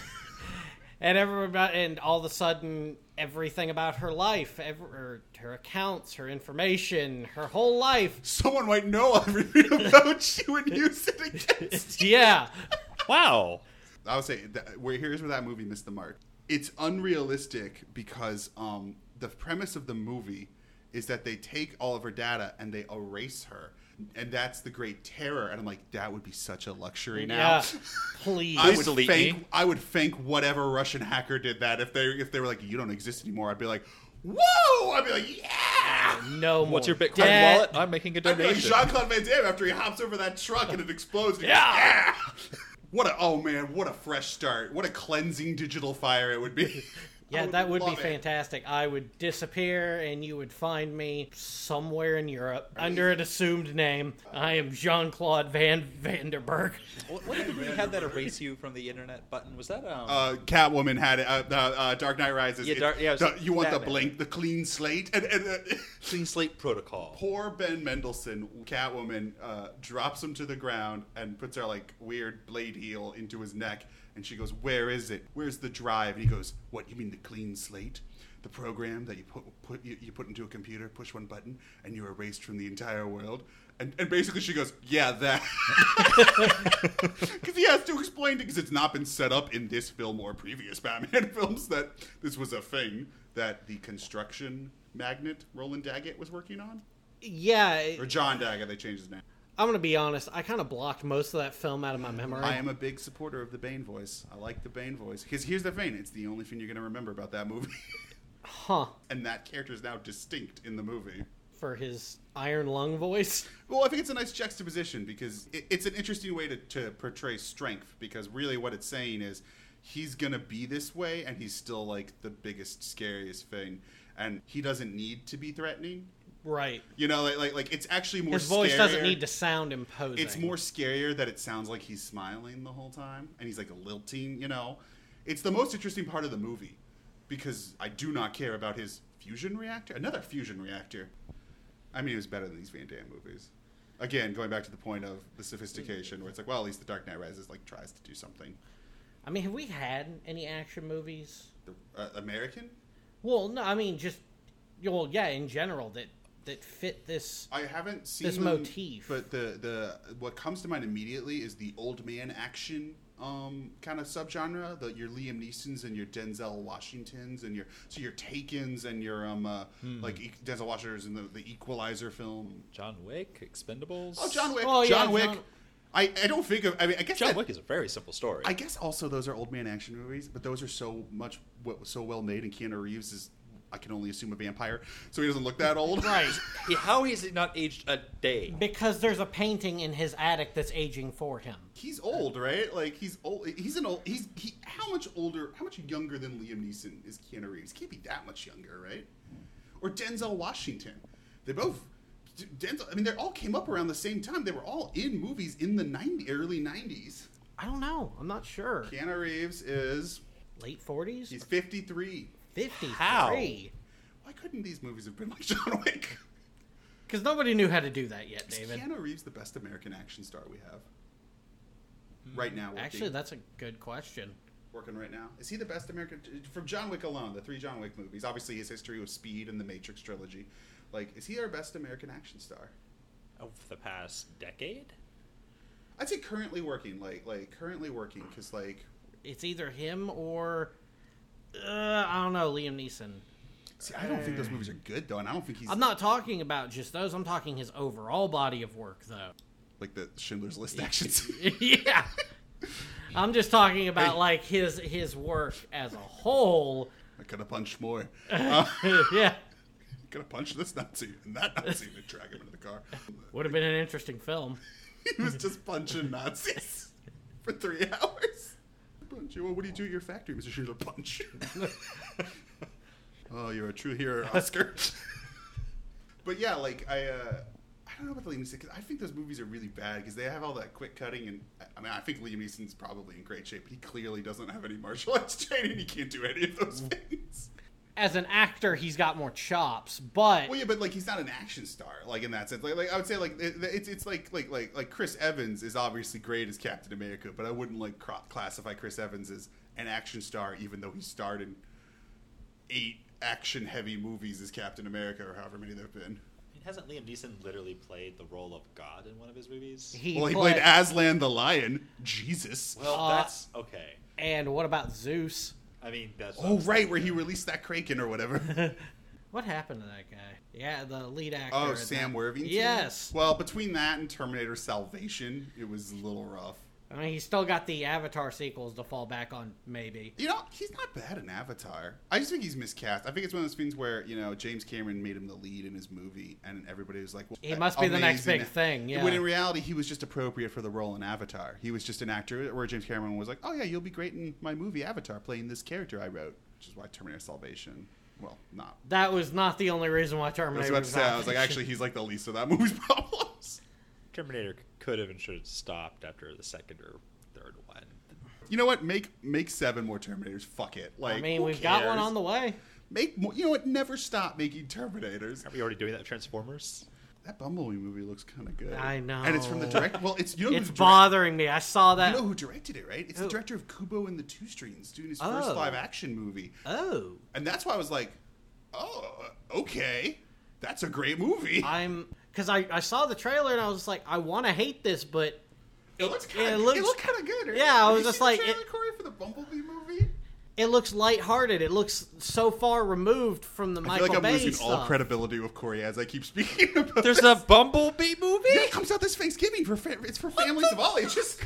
and everybody, and all of a sudden, everything about her life, ever, her, her accounts, her information, her whole life. Someone might know everything about you and use it against you. Yeah. Wow. I would say that, where here's where that movie missed the mark. It's unrealistic because um, the premise of the movie is that they take all of her data and they erase her, and that's the great terror. And I'm like, that would be such a luxury now. Yeah. Please. I would Please delete thank me. I would thank whatever Russian hacker did that if they if they were like you don't exist anymore. I'd be like, whoa! I'd be like, yeah. no more. What's your Bitcoin debt. wallet? I'm making a I'd be like donation. Jean Claude Van Damme after he hops over that truck and it explodes. And he goes, Yeah. yeah. What a oh man! What a fresh start! What a cleansing digital fire it would be. Yeah, would that would be it. fantastic. I would disappear and you would find me somewhere in Europe under an assumed name. I am Jean Claude Van Varenberg. What, what did we have that erase you from the internet button? Was that um? Uh, Catwoman had it. Uh, uh, uh, Dark Knight Rises. Yeah, It- Dark- yeah, it the- you want the Batman. blank, the clean slate, and, and uh, clean slate protocol. poor Ben Mendelsohn, Catwoman, uh, drops him to the ground and puts her like weird blade heel into his neck, and she goes, "Where is it? Where's the drive?" And he goes, "What? You mean the clean slate?" The program that you put put you, you put into a computer, push one button, and you're erased from the entire world. And, and basically, she goes, "Yeah, that," because he has to explain it because it's not been set up in this film or previous Batman films that this was a thing that the construction magnet Roland Daggett was working on, Yeah, or John Daggett. They changed his name. I'm gonna be honest. I kind of blocked most of that film out of my memory. I am a big supporter of the Bane voice. I like the Bane voice because here's the thing: it's the only thing you're going to remember about that movie, Huh? and that character is now distinct in the movie. For his iron lung voice. Well, I think it's a nice juxtaposition because it, it's an interesting way to, to portray strength. Because really, what it's saying is he's gonna be this way, and he's still like the biggest, scariest thing, and he doesn't need to be threatening. Right. You know, like like, like it's actually more. His voice doesn't need to sound imposing. It's more scarier that it sounds like he's smiling the whole time and he's like lilting, you know. It's the most interesting part of the movie because I do not care about his fusion reactor. Another fusion reactor. I mean, it was better than these Van Damme movies. Again, going back to the point of the sophistication, where it's like, well, at least the Dark Knight Rises like tries to do something. I mean, have we had any action movies? The uh, American, Well, no. I mean, just well, yeah, in general that that fit this. I haven't seen This them, motif. but the the what comes to mind immediately is the old man action um, kind of subgenre. The your Liam Neeson's and your Denzel Washingtons and your so your Takens and your um uh, Hmm. like E- Denzel Washington's in the, the Equalizer film. John Wick, Expendables. Oh, John Wick. Oh, yeah, John Wick. John- I, I don't think of. I mean, I guess John that- Wick is a very simple story. I guess also those are old man action movies, but those are so much so well made, and Keanu Reeves is. I can only assume a vampire, so he doesn't look that old. Right. Yeah, How is it not aged a day? Because there's a painting in his attic that's aging for him. He's old, right? Like he's old. He's an old. He's he. How much older? How much younger than Liam Neeson is Keanu Reeves? Can't be that much younger, right? Or Denzel Washington. They both. Denzel. I mean, they all came up around the same time. They were all in movies in the 90, early nineties. I don't know. I'm not sure. Keanu Reeves is Late 40s? he's fifty three. 53. How? Why couldn't these movies have been like John Wick? Because nobody knew how to do that yet, Is David. Keanu Reeves the best American action star we have hmm. right now? Working, Actually, that's a good question. working right now. Is he the best American from John Wick alone? The three John Wick movies. Obviously, his history with Speed and the Matrix trilogy. Like, is he our best American action star? Of the past decade? I'd say currently working. Like, like currently working because like. It's either him or. Uh, I don't know, Liam Neeson. See, I don't think those movies are good though, and I don't think he's I'm not talking about just those. I'm talking his overall body of work, though. like the Schindler's List actions. yeah. I'm just talking about Hey. like his his work as a whole. I could have punched more. Uh, yeah. could have punched this Nazi and that Nazi and drag him into the car. Would have been an interesting film. he was just punching Nazis for three hours. Punch. Well, what do you do at your factory, Mr. Schindler? Punch. oh, you're a true hero, Oscar. but yeah, like I, uh, I don't know about the Liam Neeson because I think those movies are really bad because they have all that quick cutting and I mean I think Liam Neeson's probably in great shape, but he clearly doesn't have any martial arts training. He can't do any of those things. As an actor, he's got more chops, but Well, yeah, but like he's not an action star, like in that sense. Like, like I would say, like it, it's it's like like like like Chris Evans is obviously great as Captain America, but I wouldn't like cro- classify Chris Evans as an action star, even though he starred in eight action-heavy movies as Captain America, or however many there've been. Hasn't Liam Neeson literally played the role of God in one of his movies? he, well, he played, played Aslan the Lion. Jesus. Well, Uh, that's okay. And what about Zeus? I mean, that's oh, right, where he released that kraken or whatever. What happened to that guy? Yeah, the lead actor. oh, Sam that- Worthington. Yes. Well, between that and Terminator Salvation, it was a little rough. I mean, he's still got the Avatar sequels to fall back on, maybe. You know, he's not bad in Avatar. I just think he's miscast. I think it's one of those things where you know James Cameron made him the lead in his movie, and everybody was like, well, He must be the next big thing, yeah. When in reality, he was just appropriate for the role in Avatar. He was just an actor. Where James Cameron was like, "Oh yeah, you'll be great in my movie Avatar, playing this character I wrote," which is why Terminator Salvation. Well, not. That was not the only reason why I was Terminator about to say. I was like, actually, he's like the least of that movie's problems. Terminator could have and should have stopped after the second or third one. You know what? Make make seven more Terminators. Fuck it. Like, I mean, we've got one on the way. Make more. You know what? Never stop making Terminators. Are we already doing that Transformers? That Bumblebee movie looks kind of good. I know. And it's from the direct. Well, it's you know It's direct- bothering me. I saw that. You know who directed it, right? It's Who? the director of Kubo and the Two Strings doing his first Oh. live action movie, oh, and that's why I was like, oh, okay, that's a great movie. I'm because I, I saw the trailer and I was like, I want to hate this, but it looks it kind of looks- it looked kind of good. Right? Yeah, I was you just like, the trailer, it- Corey, for the Bumblebee movie. it looks lighthearted. It looks so far removed from the I Michael feel like I'm Bay losing all credibility with Corey as I keep speaking about. There's this. a Bumblebee movie? Yeah, it comes out this Thanksgiving for fa- it's for families of all ages.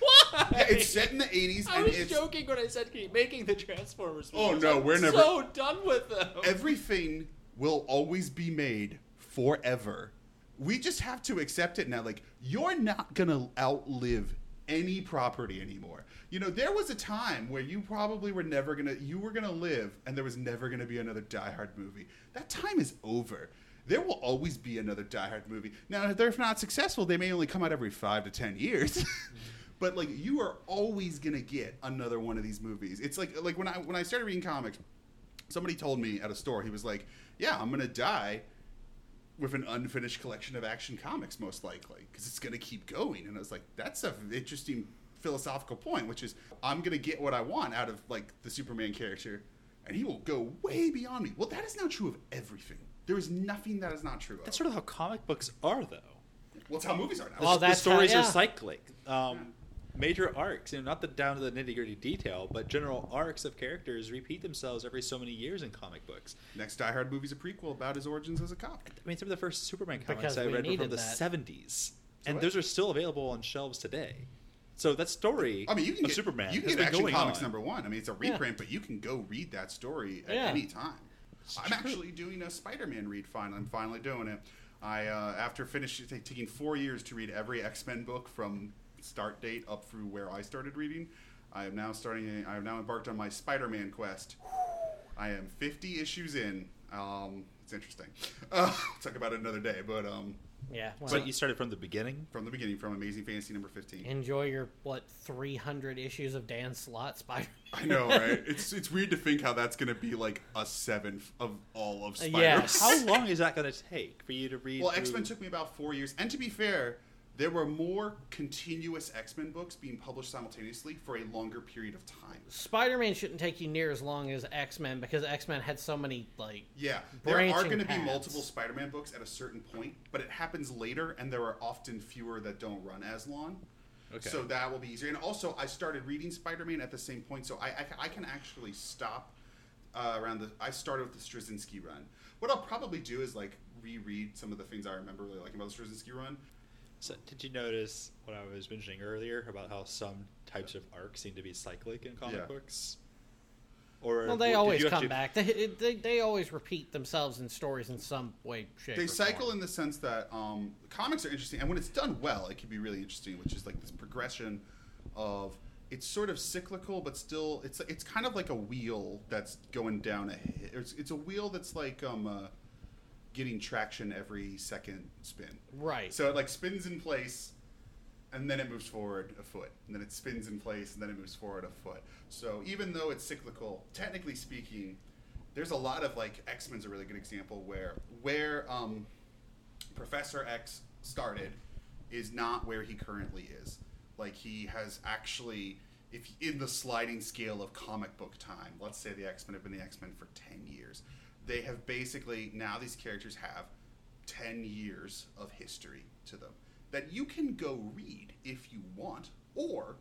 Why? Yeah, it's set in the 80s I and was it's joking when I said keep making the Transformers Oh, movies. no, I'm we're never- so done with them. everything will always be made forever. We just have to accept it now. Like, you're not going to outlive any property anymore. You know, there was a time where you probably were never going to, you were going to live and there was never going to be another Die Hard movie. That time is over. There will always be another Die Hard movie. Now, if they're not successful, they may only come out every five to ten years. but like, you are always gonna get another one of these movies. It's like like when I when I started reading comics, somebody told me at a store he was like yeah i'm gonna die with an unfinished collection of action comics most likely because it's gonna keep going. And i was like that's an interesting philosophical point which is i'm gonna get what i want out of like the superman character and he will go way beyond me. Well that is not true of everything. There is nothing that is not true of. That's sort of how comic books are, though. well it's how movies are now. Well, the that's stories how- are cyclic. Um, major arcs, you know, not the down to the nitty gritty detail, but general arcs of characters repeat themselves every so many years in comic books. next die hard movie's a prequel about his origins as a cop I mean, some of the first Superman comics Because I read were from the that. '70s, and what? those are still available on shelves today. So that story I mean, you can of get Superman You can has get been Action Comics on. number one. I mean, it's a reprint, but you can go read that story at Yeah. any time. I'm true. actually doing a Spider-Man read. Finally, I'm finally doing it. I uh, after finishing taking four years to read every X-Men book from start date up through where I started reading. I am now starting. I have now embarked on my Spider-Man quest. I am 50 issues in. Um, it's interesting. Uh, we'll talk about it another day, but um, Yeah. Well, So you started from the beginning. from the beginning, from Amazing Fantasy number 15. enjoy your what 300 issues of Dan Slott Spider. I know, right? It's it's weird to think how that's going to be like a seventh of all of Spider. yeah. How long is that going to take for you to read? Well, X Men took me about four years, and to be fair, there were more continuous X Men books being published simultaneously for a longer period of time. Spider-Man shouldn't take you near as long as X-Men because X-Men had so many like Yeah, there are going to be multiple Spider Man books at a certain point, but it happens later, and there are often fewer that don't run as long. Okay. So that will be easier. And also, I started reading Spider Man at the same point, so I, I, I can actually stop uh, around the. I started with the Straczynski run. What I'll probably do is like reread some of the things I remember really liking about the Straczynski run. So, did you notice what I was mentioning earlier about how some types of arcs seem to be cyclic in comic Yeah. books? Or well they did always come actually- back. They, they they always repeat themselves in stories in some way, shape. They or cycle form. in the sense that um, comics are interesting, and when it's done well, it can be really interesting. Which is like this progression of it's sort of cyclical, but still it's it's kind of like a wheel that's going down a. hi- It's, it's a wheel that's like um, uh, getting traction every second spin. right. So it like spins in place, and then it moves forward a foot, and then it spins in place, and then it moves forward a foot. So even though it's cyclical, technically speaking, there's a lot of like X Men's a really good example where where um, Professor X started is not where he currently is. Like he has actually, if in the sliding scale of comic book time, let's say the X Men have been the X Men for ten years, they have basically now these characters have ten years of history to them that you can go read if you want, or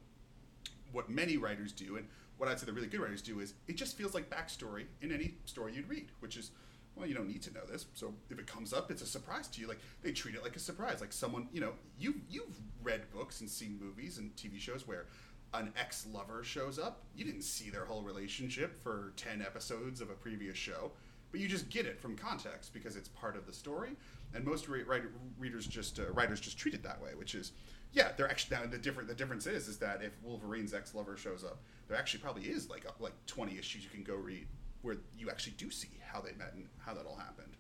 what many writers do, and what I'd say the really good writers do is it just feels like backstory in any story you'd read, which is, well, you don't need to know this. So if it comes up, it's a surprise to you. Like they treat it like a surprise. Like someone, you know, you you've read books and seen movies and TV shows where an ex lover shows up. You didn't see their whole relationship for ten episodes of a previous show, but you just get it from context because it's part of the story. And most re- readers just uh, writers just treat it that way, which is. Yeah, they're actually now the different. The difference is, is that if Wolverine's ex-lover shows up, there actually probably is like a, like twenty issues you can go read where you actually do see how they met and how that all happened.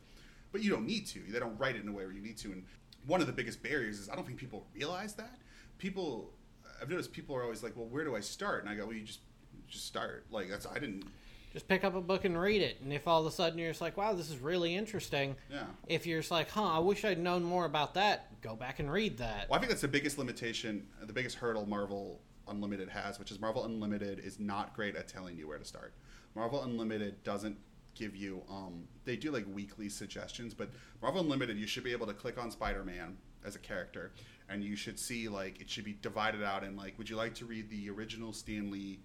But you don't need to. They don't write it in a way where you need to. And one of the biggest barriers is I don't think people realize that. People, I've noticed people are always like, "Well, where do I start?" And I go, "Well, you just just start." Like that's I didn't. Just pick up a book and read it. And if all of a sudden you're just like, wow, this is really interesting. Yeah. If you're just like, huh, I wish I'd known more about that, go back and read that. Well, I think that's the biggest limitation, the biggest hurdle Marvel Unlimited has, which is Marvel Unlimited is not great at telling you where to start. Marvel Unlimited doesn't give you um they do like weekly suggestions, but Marvel Unlimited you should be able to click on Spider-Man as a character and you should see like it should be divided out in like would you like to read the original Stan Lee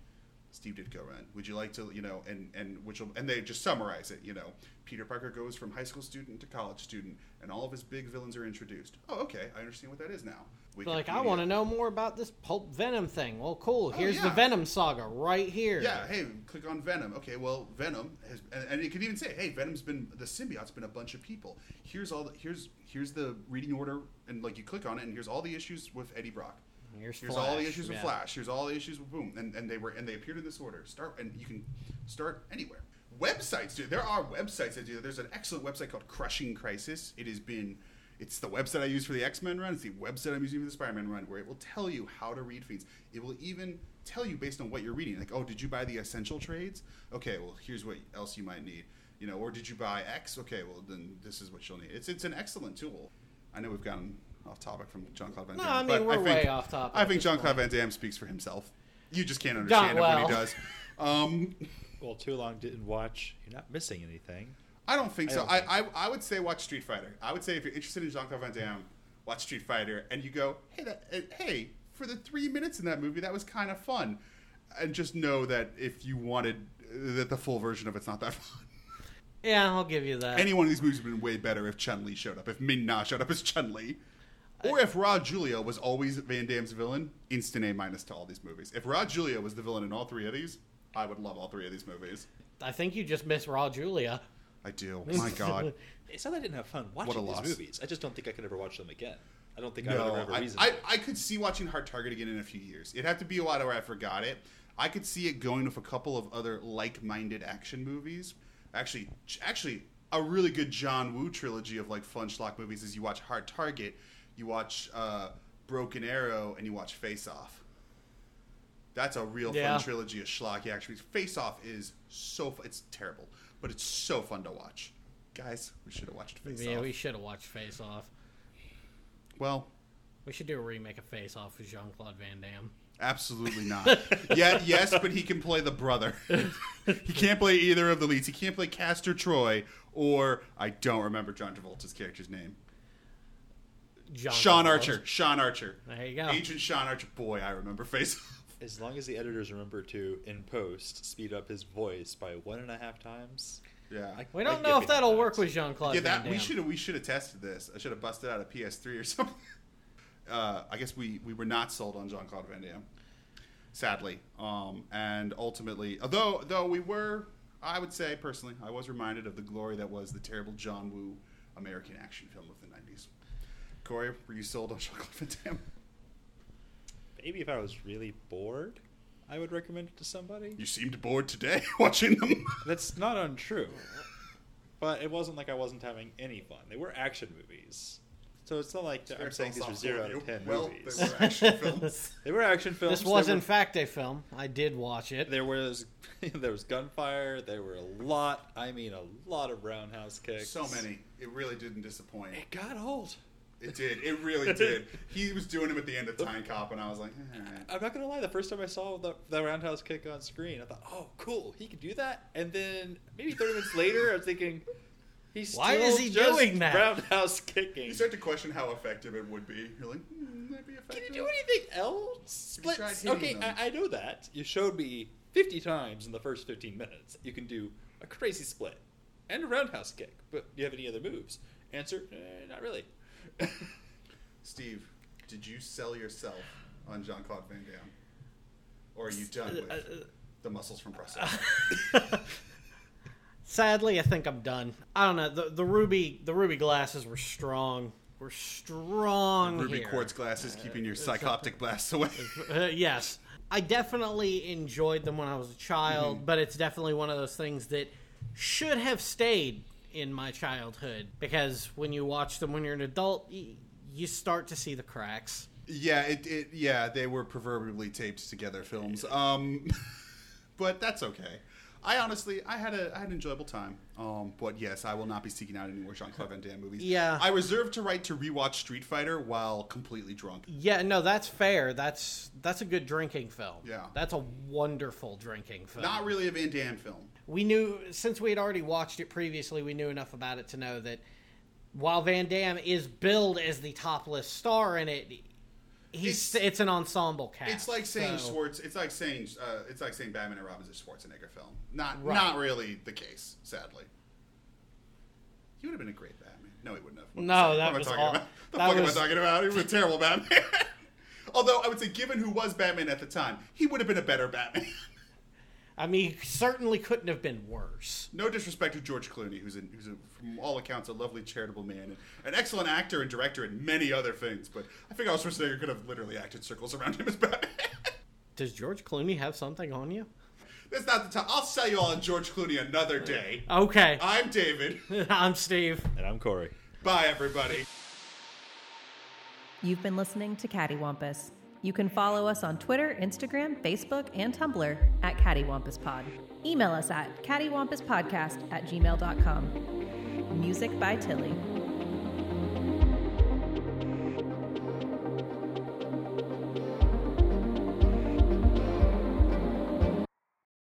Steve Ditko run? Would you like to, you know, and and which will, and they just summarize it, you know. Peter Parker goes from high school student to college student, and all of his big villains are introduced. Oh, okay, I understand what that is now. Like, I want to know more about this Pulp Venom thing. Well, cool. Oh, Here's the. Venom saga right here. Yeah, hey, click on Venom. Okay, well, Venom has, and, and it could even say, hey, Venom's been the symbiote's been a bunch of people. Here's all. The, here's here's the reading order, and like you click on it, and here's all the issues with Eddie Brock. Here's, Here's all the issues with yeah. Flash. Here's all the issues with Boom, and, and they were and they appeared in this order. Start and you can start anywhere. Websites, dude. There are websites that do. that. There's an excellent website called Crushing Krisis. It has been. It's the website I use for the X Men run. It's the website I'm using for the Spider Man run, where it will tell you how to read feeds. It will even tell you based on what you're reading. Like, oh, did you buy the essential trades? Okay, well, here's what else you might need. You know, or did you buy X? Okay, well, then this is what you'll need. It's it's an excellent tool. I know we've gotten off topic from Jean Claude Van Damme. No, Damme. I mean, but we're think, way off topic I think Jean Claude. Van Damme speaks for himself. You just can't Not understand it when he does. Um, Well, too long didn't watch. You're not missing anything. I don't think I so. don't I, think I, I would say watch Street Fighter. I would say if you're interested in Jean Claude Van Damme, watch Street Fighter, and you go, hey, that, uh, hey, for the three minutes in that movie, that was kind of fun, and just know that if you wanted uh, that the full version of it's not that fun. Yeah, I'll give you that. Any one of these movies would have been way better if Chun Li showed up, if Ming Na showed up as Chun Li. Or if Raul Julia was always Van Damme's villain, instant A minus to all these movies. If Raul Julia was the villain in all three of these, I would love all three of these movies. I think you just missed Raul Julia. I do. My God. It's not that I didn't have fun What watching a these loss. movies. I just don't think I could ever watch them again. I don't think I would ever have a I, reason. I, to. I could see watching Hard Target again in a few years. It'd have to be a while where I forgot it. I could see it going with a couple of other like-minded action movies. Actually, actually, a really good John Woo trilogy of like fun schlock movies is you watch Hard Target, you watch uh, Broken Arrow, and you watch Face Off. That's a real Yeah. fun trilogy of schlock action. Face Off is so it's terrible, but it's so fun to watch. Guys, we should have watched Face Off. yeah, we should have watched Face Off. well, We should do a remake of Face Off with Jean Claude Van Damme. Absolutely not. yeah, yes, but he can play the brother. he can't play either of the leads. He can't play Castor Troy or I don't remember John Travolta's character's name. John Sean Travolta. Archer. Sean Archer. There you go. Agent Sean Archer. Boy, I remember Face as long as the editors remember to, in post, speed up his voice by one and a half times. Yeah. I- We don't can know if that'll that. work with Jean Claude yeah, that Damme. we should have we should have tested this. I should have busted out a PS3 or something. Uh, I guess we we were not sold on Jean Claude Van Damme, sadly. Um, and ultimately, although though we were, I would say personally, I was reminded of the glory that was the terrible John Woo American action film of the '90s. Corey, were you sold on Jean Claude Van Damme? Maybe if I was really bored, I would recommend it to somebody. You seemed bored today watching them. That's not untrue. But it wasn't like I wasn't having any fun. They were action movies. So it's not like I'm saying these were zero out of ten well, movies. they were action films. They were action films. This was There in fact a film. I did watch it. There was there was gunfire. There were a lot. I mean, a lot of roundhouse kicks. So many. It really didn't disappoint. It got old. It did. It really did. He was doing him at the end of Time Cop, and I was like, eh. I'm not gonna lie. The first time I saw the, the roundhouse kick on screen, I thought, "Oh, cool, he can do that." And then maybe 30 minutes later, I was thinking, "He's Why still is he just doing that?" Roundhouse kicking. You start to question how effective it would be. You're like, hmm, might be effective. Can you do anything else? Have you tried Splits. Okay. I, I know that. You showed me 50 times in the first 15 minutes. You can do a crazy split. and a roundhouse kick. But do you have any other moves? Answer: eh, Not really. Steve, did you sell yourself on Jean Claude Van Damme, or are you done with uh, the muscles from Brussels? Sadly, I think I'm done. I don't know. The the ruby the ruby glasses were strong. Were strong. Ruby here. quartz glasses keeping your psychoptic blasts away. Uh, yes. I definitely enjoyed them when I was a child, Mm-hmm. but it's definitely one of those things that should have stayed in my childhood because when you watch them when you're an adult, you start to see the cracks. Yeah, it, it yeah, they were proverbially taped together films. Um but that's okay. I honestly I had a I had an enjoyable time. Um but yes, I will not be seeking out any more Jean-Claude Van Damme movies. Yeah. I reserve to right to rewatch Street Fighter while completely drunk. Yeah, no, that's fair. That's that's a good drinking film. Yeah. That's a wonderful drinking film. Not really a Van Damme film. We knew since we had already watched it previously, we knew enough about it to know that while Van Damme is billed as the topless star in it, he's It's- it's, an ensemble cast. It's like saying so- Schwartz. It's like saying uh, it's like saying Batman and Robin's a Schwarzenegger film. Not Right. not really the case, sadly. He would have been a great Batman. No, he wouldn't have. What No, that was am talking all- about? The that fuck was- am I talking about? He was a terrible Batman. Although I would say, given who was Batman at the time, he would have been a better Batman. I mean, he certainly couldn't have been worse. no disrespect to George Clooney, who's, a, who's a, from all accounts a lovely, charitable man and an excellent actor and director and many other things. But I think Arnold Schwarzenegger could have literally acted circles around him as Batman. Does George Clooney have something on you? That's not the time. I'll sell you all on George Clooney another day. Okay, I'm David. I'm Steve. And I'm Corey. Bye, everybody. You've been listening to Cattywampus. You can follow us on Twitter, Instagram, Facebook, and Tumblr at CattyWampusPod. Email us at cattywampuspodcast at gmail.com. Music by Tilly.